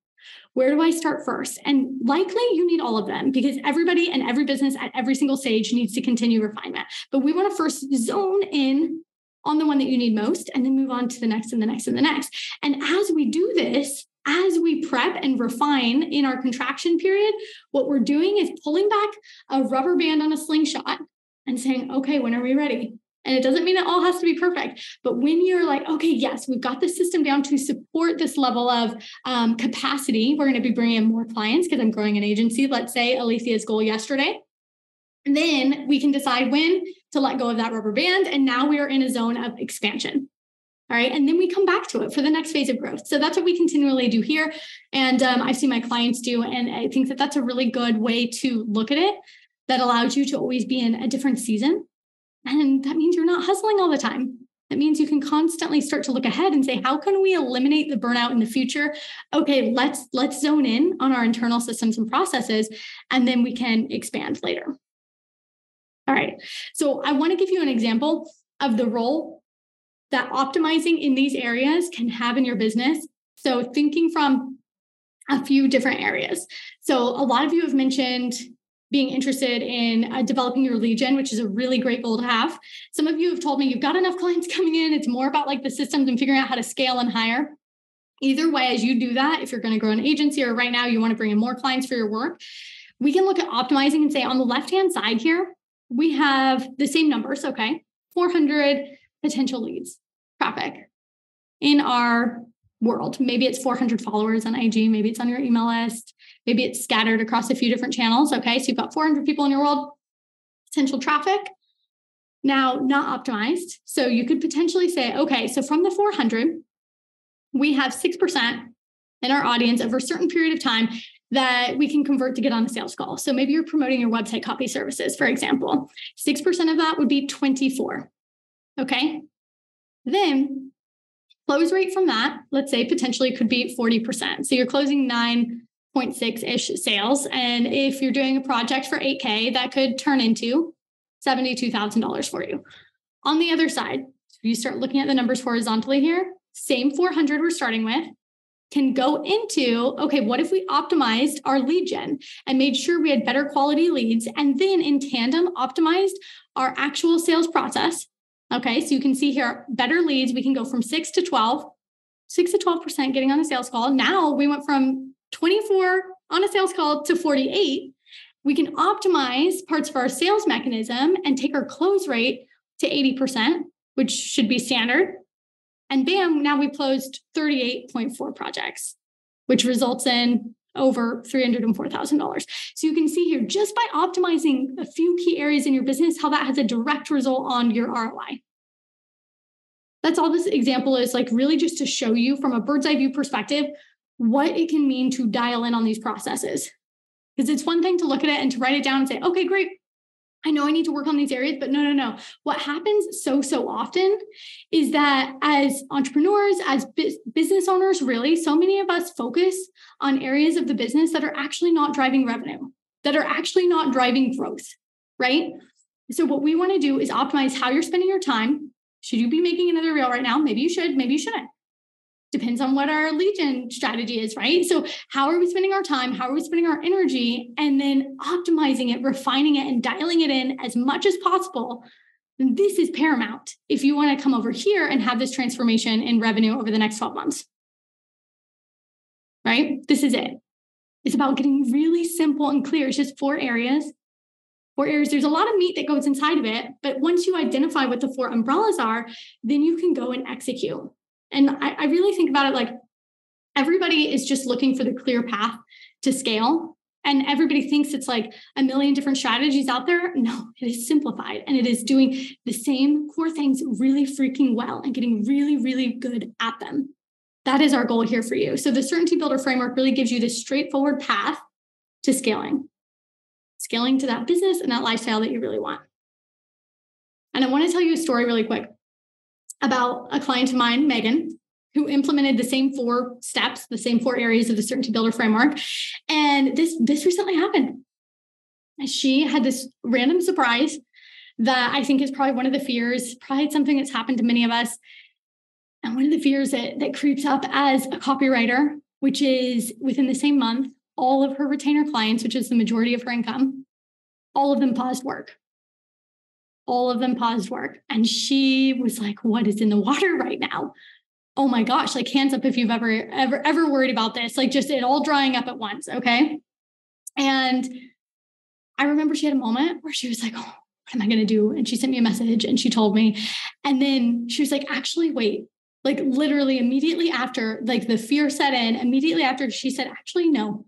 Where do I start first? And likely you need all of them because everybody and every business at every single stage needs to continue refinement. But we want to first zone in on the one that you need most and then move on to the next and the next and the next. And as we do this, as we prep and refine in our contraction period, what we're doing is pulling back a rubber band on a slingshot and saying, okay, when are we ready? And it doesn't mean it all has to be perfect. But when you're like, okay, yes, we've got the system down to support this level of um, capacity, we're going to be bringing in more clients because I'm growing an agency. Let's say Alicia's goal yesterday. Then we can decide when to let go of that rubber band. And now we are in a zone of expansion. All right. And then we come back to it for the next phase of growth. So that's what we continually do here. And um, I've seen my clients do. And I think that that's a really good way to look at it that allows you to always be in a different season. And that means you're not hustling all the time. That means you can constantly start to look ahead and say, how can we eliminate the burnout in the future? Okay, let's let's zone in on our internal systems and processes, and then we can expand later. All right. So I want to give you an example of the role that optimizing in these areas can have in your business. So, thinking from a few different areas. So, a lot of you have mentioned being interested in uh, developing your lead gen, which is a really great goal to have. Some of you have told me you've got enough *laughs* clients coming in. It's more about like the systems and figuring out how to scale and hire. Either way, as you do that, if you're going to grow an agency or right now you want to bring in more clients for your work, we can look at optimizing and say on the left hand side here, we have the same numbers, okay? 400 potential leads, traffic in our world. Maybe it's 400 followers on IG, maybe it's on your email list, maybe it's scattered across a few different channels. Okay, so you've got 400 people in your world, potential traffic. Now, not optimized. So you could potentially say, okay, so from the 400, we have 6% in our audience over a certain period of time that we can convert to get on a sales call. So maybe you're promoting your website copy services, for example. 6% of that would be 24. Okay. Then close rate from that, let's say potentially could be 40%. So you're closing 9.6 ish sales. And if you're doing a project for 8K, that could turn into $72,000 for you. On the other side, if you start looking at the numbers horizontally here, same 400 we're starting with, can go into okay, what if we optimized our lead gen and made sure we had better quality leads and then in tandem optimized our actual sales process? Okay, so you can see here better leads. We can go from six to 12, six to 12% getting on a sales call. Now we went from 24 on a sales call to 48. We can optimize parts of our sales mechanism and take our close rate to 80%, which should be standard. And bam, now we closed 38.4 projects, which results in over $304,000. So you can see here, just by optimizing a few key areas in your business, how that has a direct result on your ROI. That's all this example is like, really just to show you from a bird's eye view perspective what it can mean to dial in on these processes. Because it's one thing to look at it and to write it down and say, okay, great, I know I need to work on these areas, but no, no, no. What happens so, so often is that as entrepreneurs, as bu- business owners, really, so many of us focus on areas of the business that are actually not driving revenue, that are actually not driving growth, right? So, what we want to do is optimize how you're spending your time. Should you be making another reel right now? Maybe you should, maybe you shouldn't depends on what our lead gen strategy is, right? So, how are we spending our time? How are we spending our energy? And then optimizing it, refining it, and dialing it in as much as possible. This is paramount if you want to come over here and have this transformation in revenue over the next 12 months. Right? This is it. It's about getting really simple and clear. It's just four areas. Four areas. There's a lot of meat that goes inside of it. But once you identify what the four umbrellas are, then you can go and execute. And I, I really think about it like everybody is just looking for the clear path to scale. And everybody thinks it's like a million different strategies out there. No, it is simplified and it is doing the same core things really freaking well and getting really, really good at them. That is our goal here for you. So the Certainty Builder framework really gives you this straightforward path to scaling, scaling to that business and that lifestyle that you really want. And I want to tell you a story really quick about a client of mine, Megan, who implemented the same four steps, the same four areas of the certainty builder framework. And this this recently happened. She had this random surprise that I think is probably one of the fears, probably something that's happened to many of us. And one of the fears that, that creeps up as a copywriter, which is within the same month, all of her retainer clients, which is the majority of her income, all of them paused work all of them paused work. And she was like, What is in the water right now? Oh my gosh, like hands up if you've ever, ever, ever worried about this, like just it all drying up at once. Okay. And I remember she had a moment where she was like, Oh, what am I going to do? And she sent me a message and she told me. And then she was like, Actually, wait, like literally immediately after, like the fear set in, immediately after she said, Actually, no,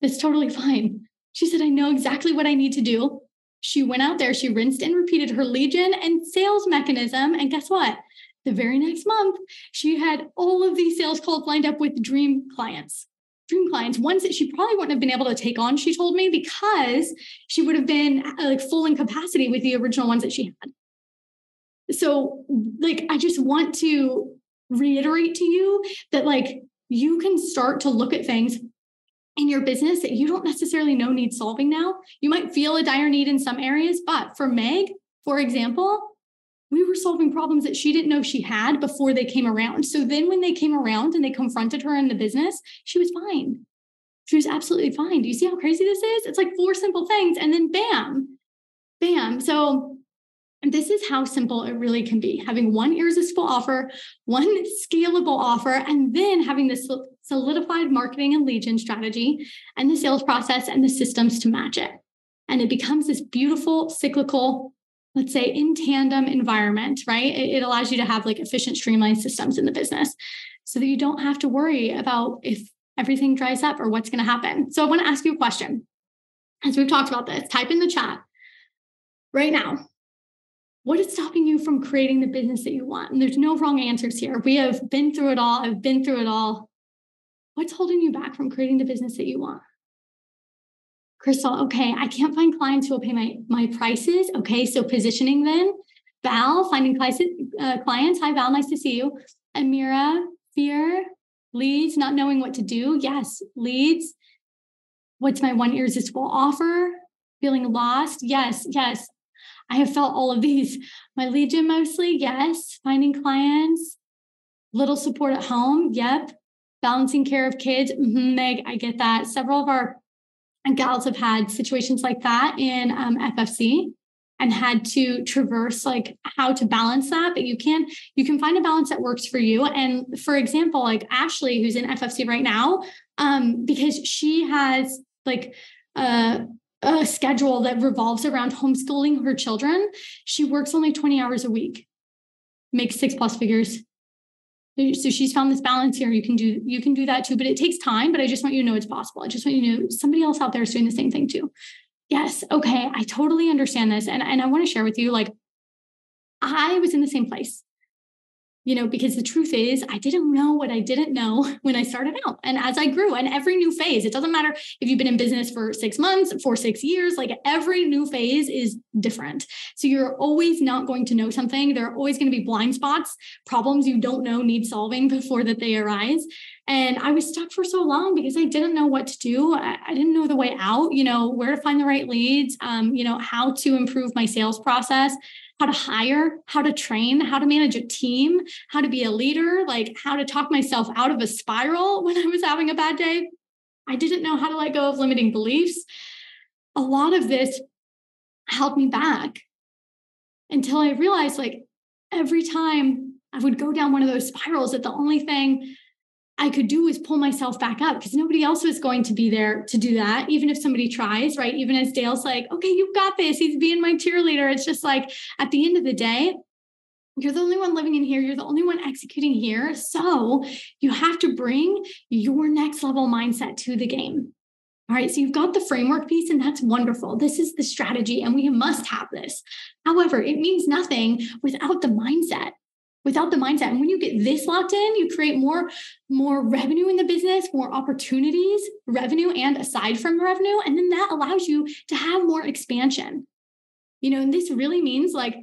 it's totally fine. She said, I know exactly what I need to do. She went out there, she rinsed and repeated her lead gen and sales mechanism. And guess what? The very next month, she had all of these sales calls lined up with dream clients. Dream clients, ones that she probably wouldn't have been able to take on, she told me, because she would have been uh, like full in capacity with the original ones that she had. So, like, I just want to reiterate to you that, like, you can start to look at things in your business that you don't necessarily know need solving now. You might feel a dire need in some areas, but for Meg, for example, we were solving problems that she didn't know she had before they came around. So then when they came around and they confronted her in the business, she was fine. She was absolutely fine. Do you see how crazy this is? It's like four simple things and then bam, bam. So this is how simple it really can be having one irresistible offer, one scalable offer, and then having this solidified marketing and gen strategy and the sales process and the systems to match it. And it becomes this beautiful cyclical, let's say in tandem environment, right? It, it allows you to have like efficient, streamlined systems in the business so that you don't have to worry about if everything dries up or what's going to happen. So I want to ask you a question. As we've talked about this, type in the chat right now what is stopping you from creating the business that you want? And there's no wrong answers here. We have been through it all. I've been through it all. What's holding you back from creating the business that you want? Crystal, okay, I can't find clients who will pay my, my prices. Okay, so positioning then. Val, finding clients, uh, clients. Hi, Val, nice to see you. Amira, fear, leads, not knowing what to do. Yes, leads. What's my one irresistible offer? Feeling lost. Yes, yes. I have felt all of these. My gen mostly, yes. Finding clients, little support at home, yep. Balancing care of kids, mm-hmm, Meg, I get that. Several of our gals have had situations like that in um, FFC and had to traverse like how to balance that but you can you can find a balance that works for you and for example like ashley who's in ffc right now um because she has like uh a schedule that revolves around homeschooling her children. She works only 20 hours a week, makes six plus figures. So she's found this balance here. You can do you can do that too, but it takes time. But I just want you to know it's possible. I just want you to know somebody else out there is doing the same thing too. Yes, okay, I totally understand this, and and I want to share with you like I was in the same place you know, because the truth is, I didn't know what I didn't know *laughs* when I started out. And as I grew, and every new phase, it doesn't matter if you've been in business for six months, for six years, like every new phase is different. So you're always not going to know something. There are always going to be blind spots, problems you don't know need solving *laughs* before that they arise. And I was stuck for so long because I didn't know what to do. I, didn't know the way out, you know, where to find the right leads, um, you know, how to improve my sales process how to hire, how to train, how to manage a team, how to be a leader, like how to talk myself out of a spiral *laughs* when I was having a bad day. I didn't know how to let go of limiting beliefs. A lot of this held me back until I realized like every time I would go down one of those spirals that the only thing I could do is pull myself back up because nobody else was going to be there to do that. Even if somebody tries, right? Even as Dale's like, okay, you've got this. He's being my cheerleader. It's just like at the end of the day, you're the only one living in here. You're the only one executing here. So you have to bring your next level mindset to the game. All right, so you've got the framework piece, and that's wonderful. This is the strategy, and we must have this. However, it means nothing without the mindset without the mindset and when you get this locked in you create more more revenue in the business more opportunities revenue and aside from revenue and then that allows you to have more expansion you know and this really means like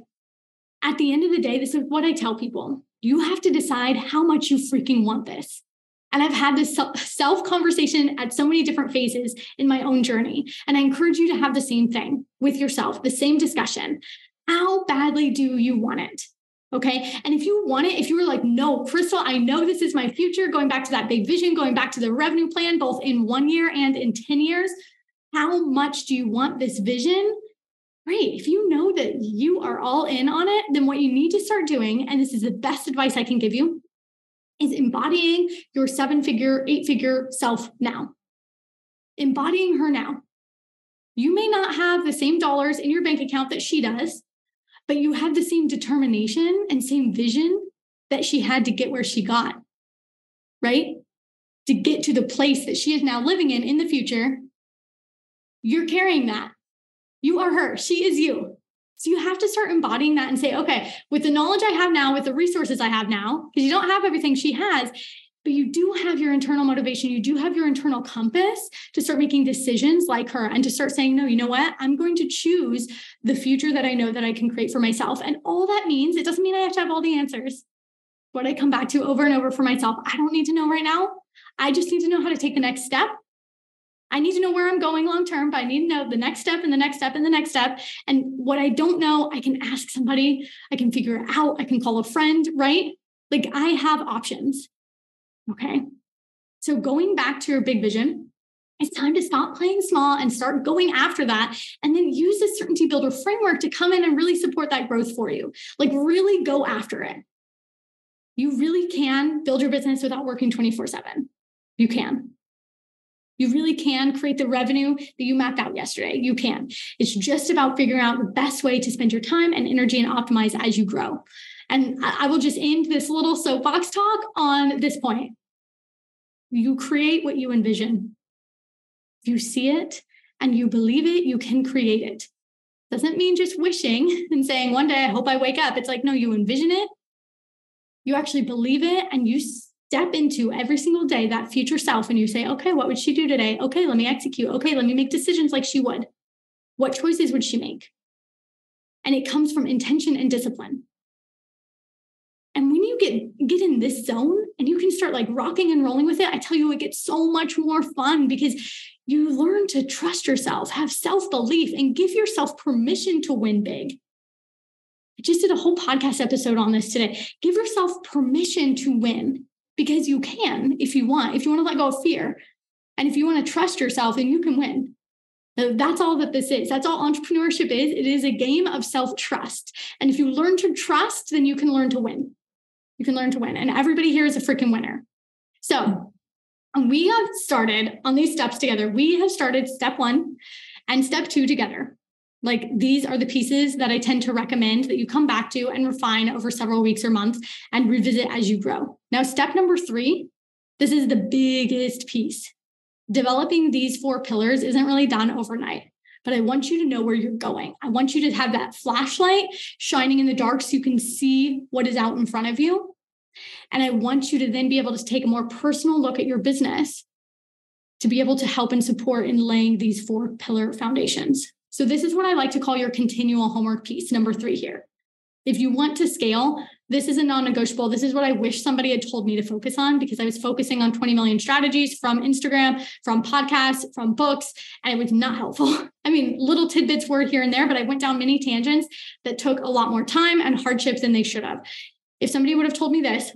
at the end of the day this is what i tell people you have to decide how much you freaking want this and I've had this self conversation at so many different phases in my own journey. And I encourage you to have the same thing with yourself, the same discussion. How badly do you want it? Okay. And if you want it, if you were like, no, Krystle, I know this is my future, going back to that big vision, going back to the revenue plan, both in one year and in 10 years, how much do you want this vision? Great. If you know that you are all in on it, then what you need to start doing, and this is the best advice I can give you, is embodying your seven figure, eight figure self now. Embodying her now. You may not have the same dollars in your bank account that she does, but you have the same determination and same vision that she had to get where she got, right? To get to the place that she is now living in in the future. You're carrying that. You are her. She is you. So you have to start embodying that and say, okay, with the knowledge I have now, with the resources I have now, because you don't have everything she has, but you do have your internal motivation. You do have your internal compass to start making decisions like her and to start saying, no, you know what? I'm going to choose the future that I know that I can create for myself. And all that means, it doesn't mean I have to have all the answers. What I come back to over and over for myself, I don't need to know right now. I just need to know how to take the next step I need to know where I'm going long term, but I need to know the next step and the next step and the next step. And what I don't know, I can ask somebody, I can figure it out, I can call a friend, right? Like I have options. Okay. So going back to your big vision, it's time to stop playing small and start going after that. And then use the certainty builder framework to come in and really support that growth for you. Like really go after it. You really can build your business without working 24 7. You can. You really can create the revenue that you mapped out yesterday. You can. It's just about figuring out the best way to spend your time and energy and optimize as you grow. And I will just end this little soapbox talk on this point. You create what you envision. You see it and you believe it, you can create it. Doesn't mean just wishing *laughs* and saying, one day I hope I wake up. It's like, no, you envision it, you actually believe it, and you step into every single day that future self and you say, okay, what would she do today? Okay, let me execute. Okay, let me make decisions like she would. What choices would she make? And it comes from intention and discipline. And when you get get in this zone and you can start like rocking and rolling with it, I tell you, it gets so much more fun because you learn to trust yourself, have self belief, and give yourself permission to win big. I just did a whole podcast episode on this today. Give yourself permission to win because you can if you want. If you want to let go of fear and if you want to trust yourself, then you can win. That's all that this is. That's all entrepreneurship is. It is a game of self trust. And if you learn to trust, then you can learn to win. You can learn to win. And everybody here is a freaking winner. So um, we have started on these steps together. We have started step one and step two together. Like these are the pieces that I tend to recommend that you come back to and refine over several weeks or months and revisit as you grow. Now, step number three, this is the biggest piece. Developing these four pillars isn't really done overnight, but I want you to know where you're going. I want you to have that flashlight shining in the dark so you can see what is out in front of you. And I want you to then be able to take a more personal look at your business to be able to help and support in laying these four pillar foundations. So, this is what I like to call your continual homework piece, number three here. If you want to scale, this is a non negotiable. This is what I wish somebody had told me to focus on because I was focusing on 20 million strategies from Instagram, from podcasts, from books, and it was not helpful. *laughs* I mean, little tidbits were here and there, but I went down many tangents that took a lot more time and hardships than they should have. If somebody would have told me this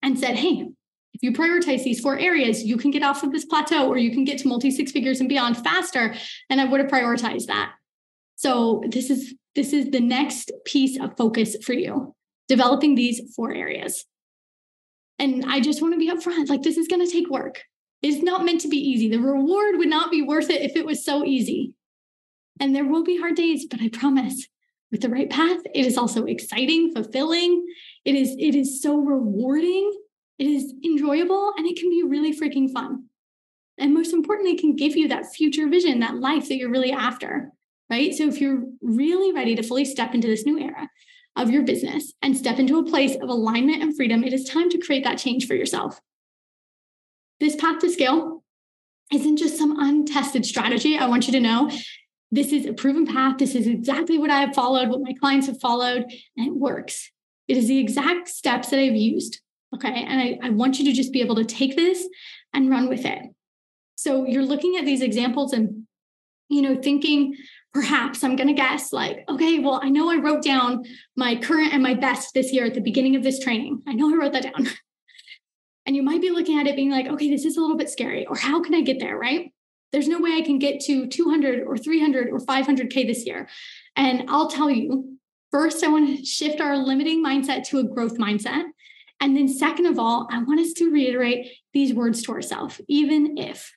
and said, hey, if you prioritize these four areas, you can get off of this plateau or you can get to multi six figures and beyond faster. And I would have prioritized that. So this is this is the next piece of focus for you, developing these four areas. And I just want to be upfront, like this is going to take work. It's not meant to be easy. The reward would not be worth it if it was so easy. And there will be hard days, but I promise with the right path, it is also exciting, fulfilling. It is it is so rewarding it is enjoyable and it can be really freaking fun. And most importantly, it can give you that future vision, that life that you're really after, right? So if you're really ready to fully step into this new era of your business and step into a place of alignment and freedom, it is time to create that change for yourself. This path to scale isn't just some untested strategy. I want you to know this is a proven path. This is exactly what I have followed, what my clients have followed, and it works. It is the exact steps that I've used Okay. And I, I want you to just be able to take this and run with it. So you're looking at these examples and, you know, thinking, perhaps I'm going to guess like, okay, well, I know I wrote down my current and my best this year at the beginning of this training. I know I wrote that down. *laughs* and you might be looking at it being like, okay, this is a little bit scary, or how can I get there? Right. There's no way I can get to 200 or 300 or 500K this year. And I'll tell you, first, I want to shift our limiting mindset to a growth mindset. And then, second of all, I want us to reiterate these words to ourselves, even if.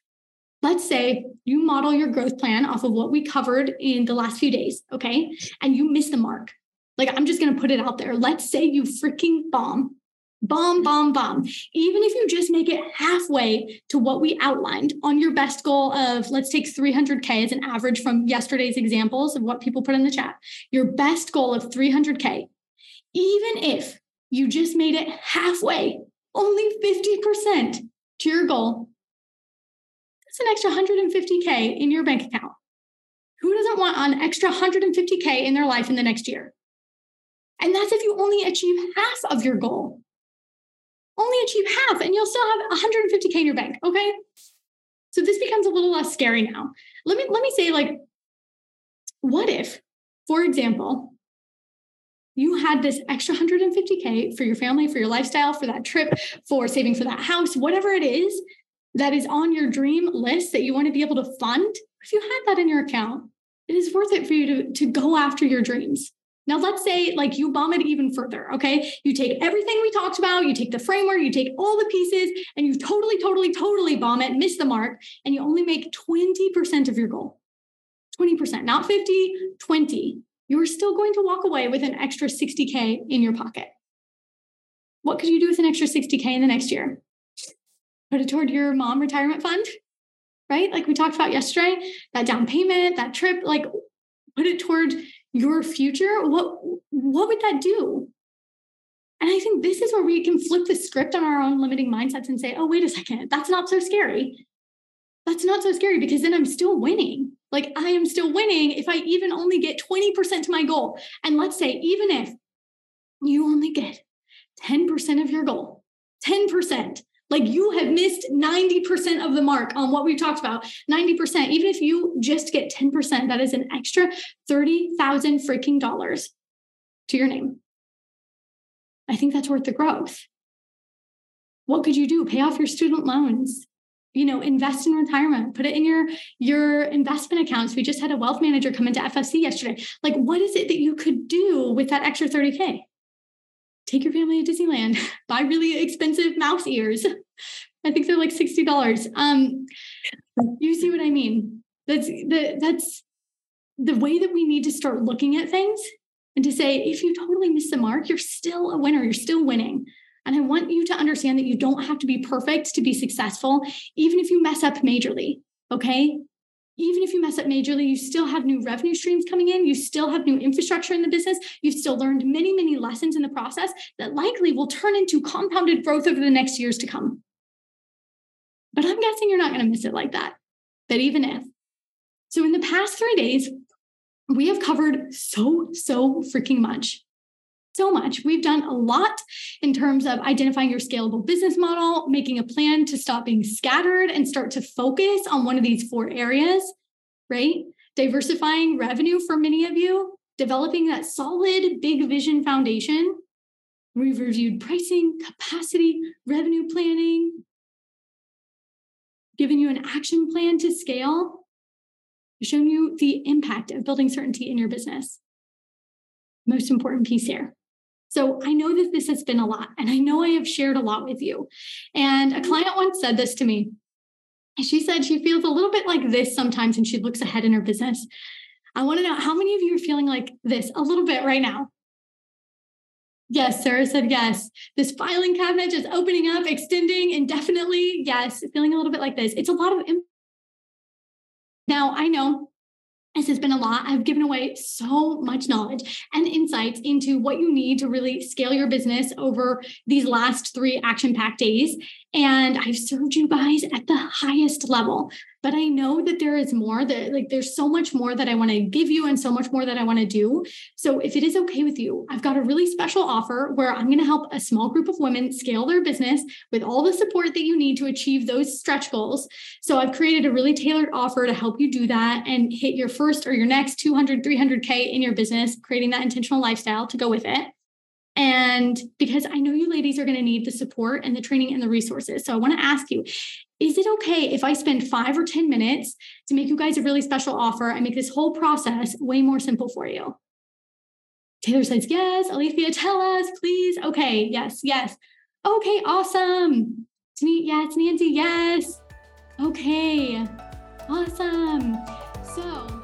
Let's say you model your growth plan off of what we covered in the last few days, okay? And you miss the mark. Like, I'm just going to put it out there. Let's say you freaking bomb. Bomb, bomb, bomb. Even if you just make it halfway to what we outlined on your best goal of, let's take 300K as an average from yesterday's examples of what people put in the chat, your best goal of 300K, even if you just made it halfway, only 50% to your goal, that's an extra 150K in your bank account. Who doesn't want an extra 150K in their life in the next year? And that's if you only achieve half of your goal. Only achieve half, and you'll still have 150K in your bank. Okay. So this becomes a little less scary now. Let me let me say, like, what if, for example, you had this extra 150K for your family, for your lifestyle, for that trip, for saving for that house, whatever it is that is on your dream list that you want to be able to fund. If you had that in your account, it is worth it for you to, to go after your dreams. Now, let's say like you bomb it even further. Okay. You take everything we talked about, you take the framework, you take all the pieces, and you totally, totally, totally bomb it, miss the mark, and you only make 20% of your goal. 20%, not 50, 20. You're still going to walk away with an extra 60K in your pocket. What could you do with an extra 60K in the next year? Put it toward your mom retirement fund, right? Like we talked about yesterday, that down payment, that trip, like put it toward your future, what what would that do? And I think this is where we can flip the script on our own limiting mindsets and say, oh, wait a second, that's not so scary. That's not so scary because then I'm still winning. Like I am still winning if I even only get 20% to my goal. And let's say, even if you only get 10% of your goal, 10%, like you have missed 90% of the mark on what we've talked about. 90%. Even if you just get 10%, that is an extra 30,000 freaking dollars to your name. I think that's worth the growth. What could you do? Pay off your student loans. You know, invest in retirement, put it in your your investment accounts. We just had a wealth manager come into FFC yesterday. Like, what is it that you could do with that extra 30K? Take your family to Disneyland, *laughs* buy really expensive mouse ears. I think they're like $60. Um, you see what I mean? That's the that's the way that we need to start looking at things and to say, if you totally miss the mark, you're still a winner, you're still winning. And I want you to understand that you don't have to be perfect to be successful, even if you mess up majorly. Okay even if you mess up majorly, you still have new revenue streams coming in. You still have new infrastructure in the business. You've still learned many, many lessons in the process that likely will turn into compounded growth over the next years to come. But I'm guessing you're not going to miss it like that. But even if. So, in the past three days, we have covered so, so freaking much so much. We've done a lot in terms of identifying your scalable business model, making a plan to stop being scattered and start to focus on one of these four areas, right? Diversifying revenue for many of you, developing that solid big vision foundation. We've reviewed pricing, capacity, revenue planning, given you an action plan to scale, shown you the impact of building certainty in your business. Most important piece here. So I know that this has been a lot, and I know I have shared a lot with you. And a client once said this to me. She said she feels a little bit like this sometimes and she looks ahead in her business. I want to know how many of you are feeling like this a little bit right now? Yes, Sarah said yes. This filing cabinet just opening up, extending indefinitely. Yes, feeling a little bit like this. It's a lot of. Now, I know this has been a lot. I've given away so much knowledge and insights into what you need to really scale your business over these last three action packed days. And I've served you guys at the highest level but I know that there is more that like there's so much more that I want to give you and so much more that I want to do. So if it is okay with you, I've got a really special offer where I'm going to help a small group of women scale their business with all the support that you need to achieve those stretch goals. So I've created a really tailored offer to help you do that and hit your first or your next 200, 300K in your business, creating that intentional lifestyle to go with it. And because I know you ladies are going to need the support and the training and the resources. So I want to ask you is it okay if I spend five or 10 minutes to make you guys a really special offer and make this whole process way more simple for you? Taylor says, yes. Alethea, tell us, please. Okay, yes, yes. Okay, awesome. Yes, Nancy, yes. Okay, awesome. So,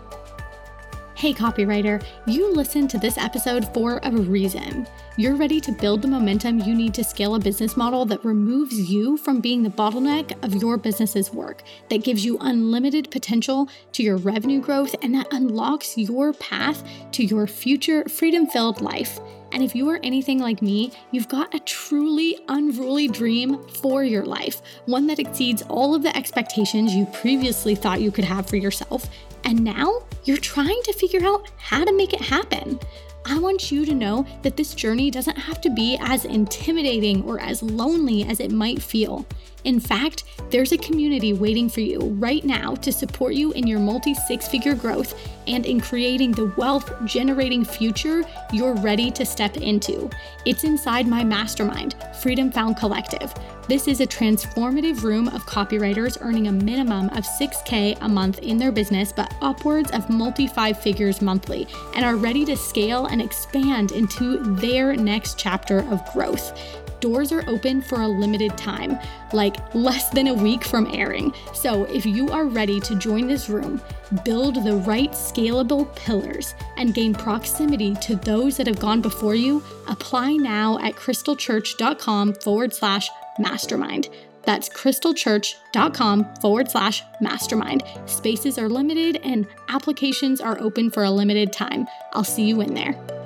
hey, copywriter, you listened to this episode for a reason. you're ready to build the momentum you need to scale a business model that removes you from being the bottleneck of your business's work, that gives you unlimited potential to your revenue growth, and that unlocks your path to your future freedom filled life. And if you are anything like me, you've got a truly unruly dream for your life, one that exceeds all of the expectations you previously thought you could have for yourself. And now you're trying to figure out how to make it happen. I want you to know that this journey doesn't have to be as intimidating or as lonely as it might feel. In fact, there's a community waiting for you right now to support you in your multi six figure growth and in creating the wealth generating future you're ready to step into. It's inside my mastermind, Freedom Found Collective. This is a transformative room of copywriters earning a minimum of 6K a month in their business, but upwards of multi five figures monthly, and are ready to scale and expand into their next chapter of growth doors are open for a limited time, like less than a week from airing. So if you are ready to join this room, build the right scalable pillars, and gain proximity to those that have gone before you, apply now at krystlechurch.com forward slash mastermind. That's krystlechurch.com forward slash mastermind. Spaces are limited and applications are open for a limited time. I'll see you in there.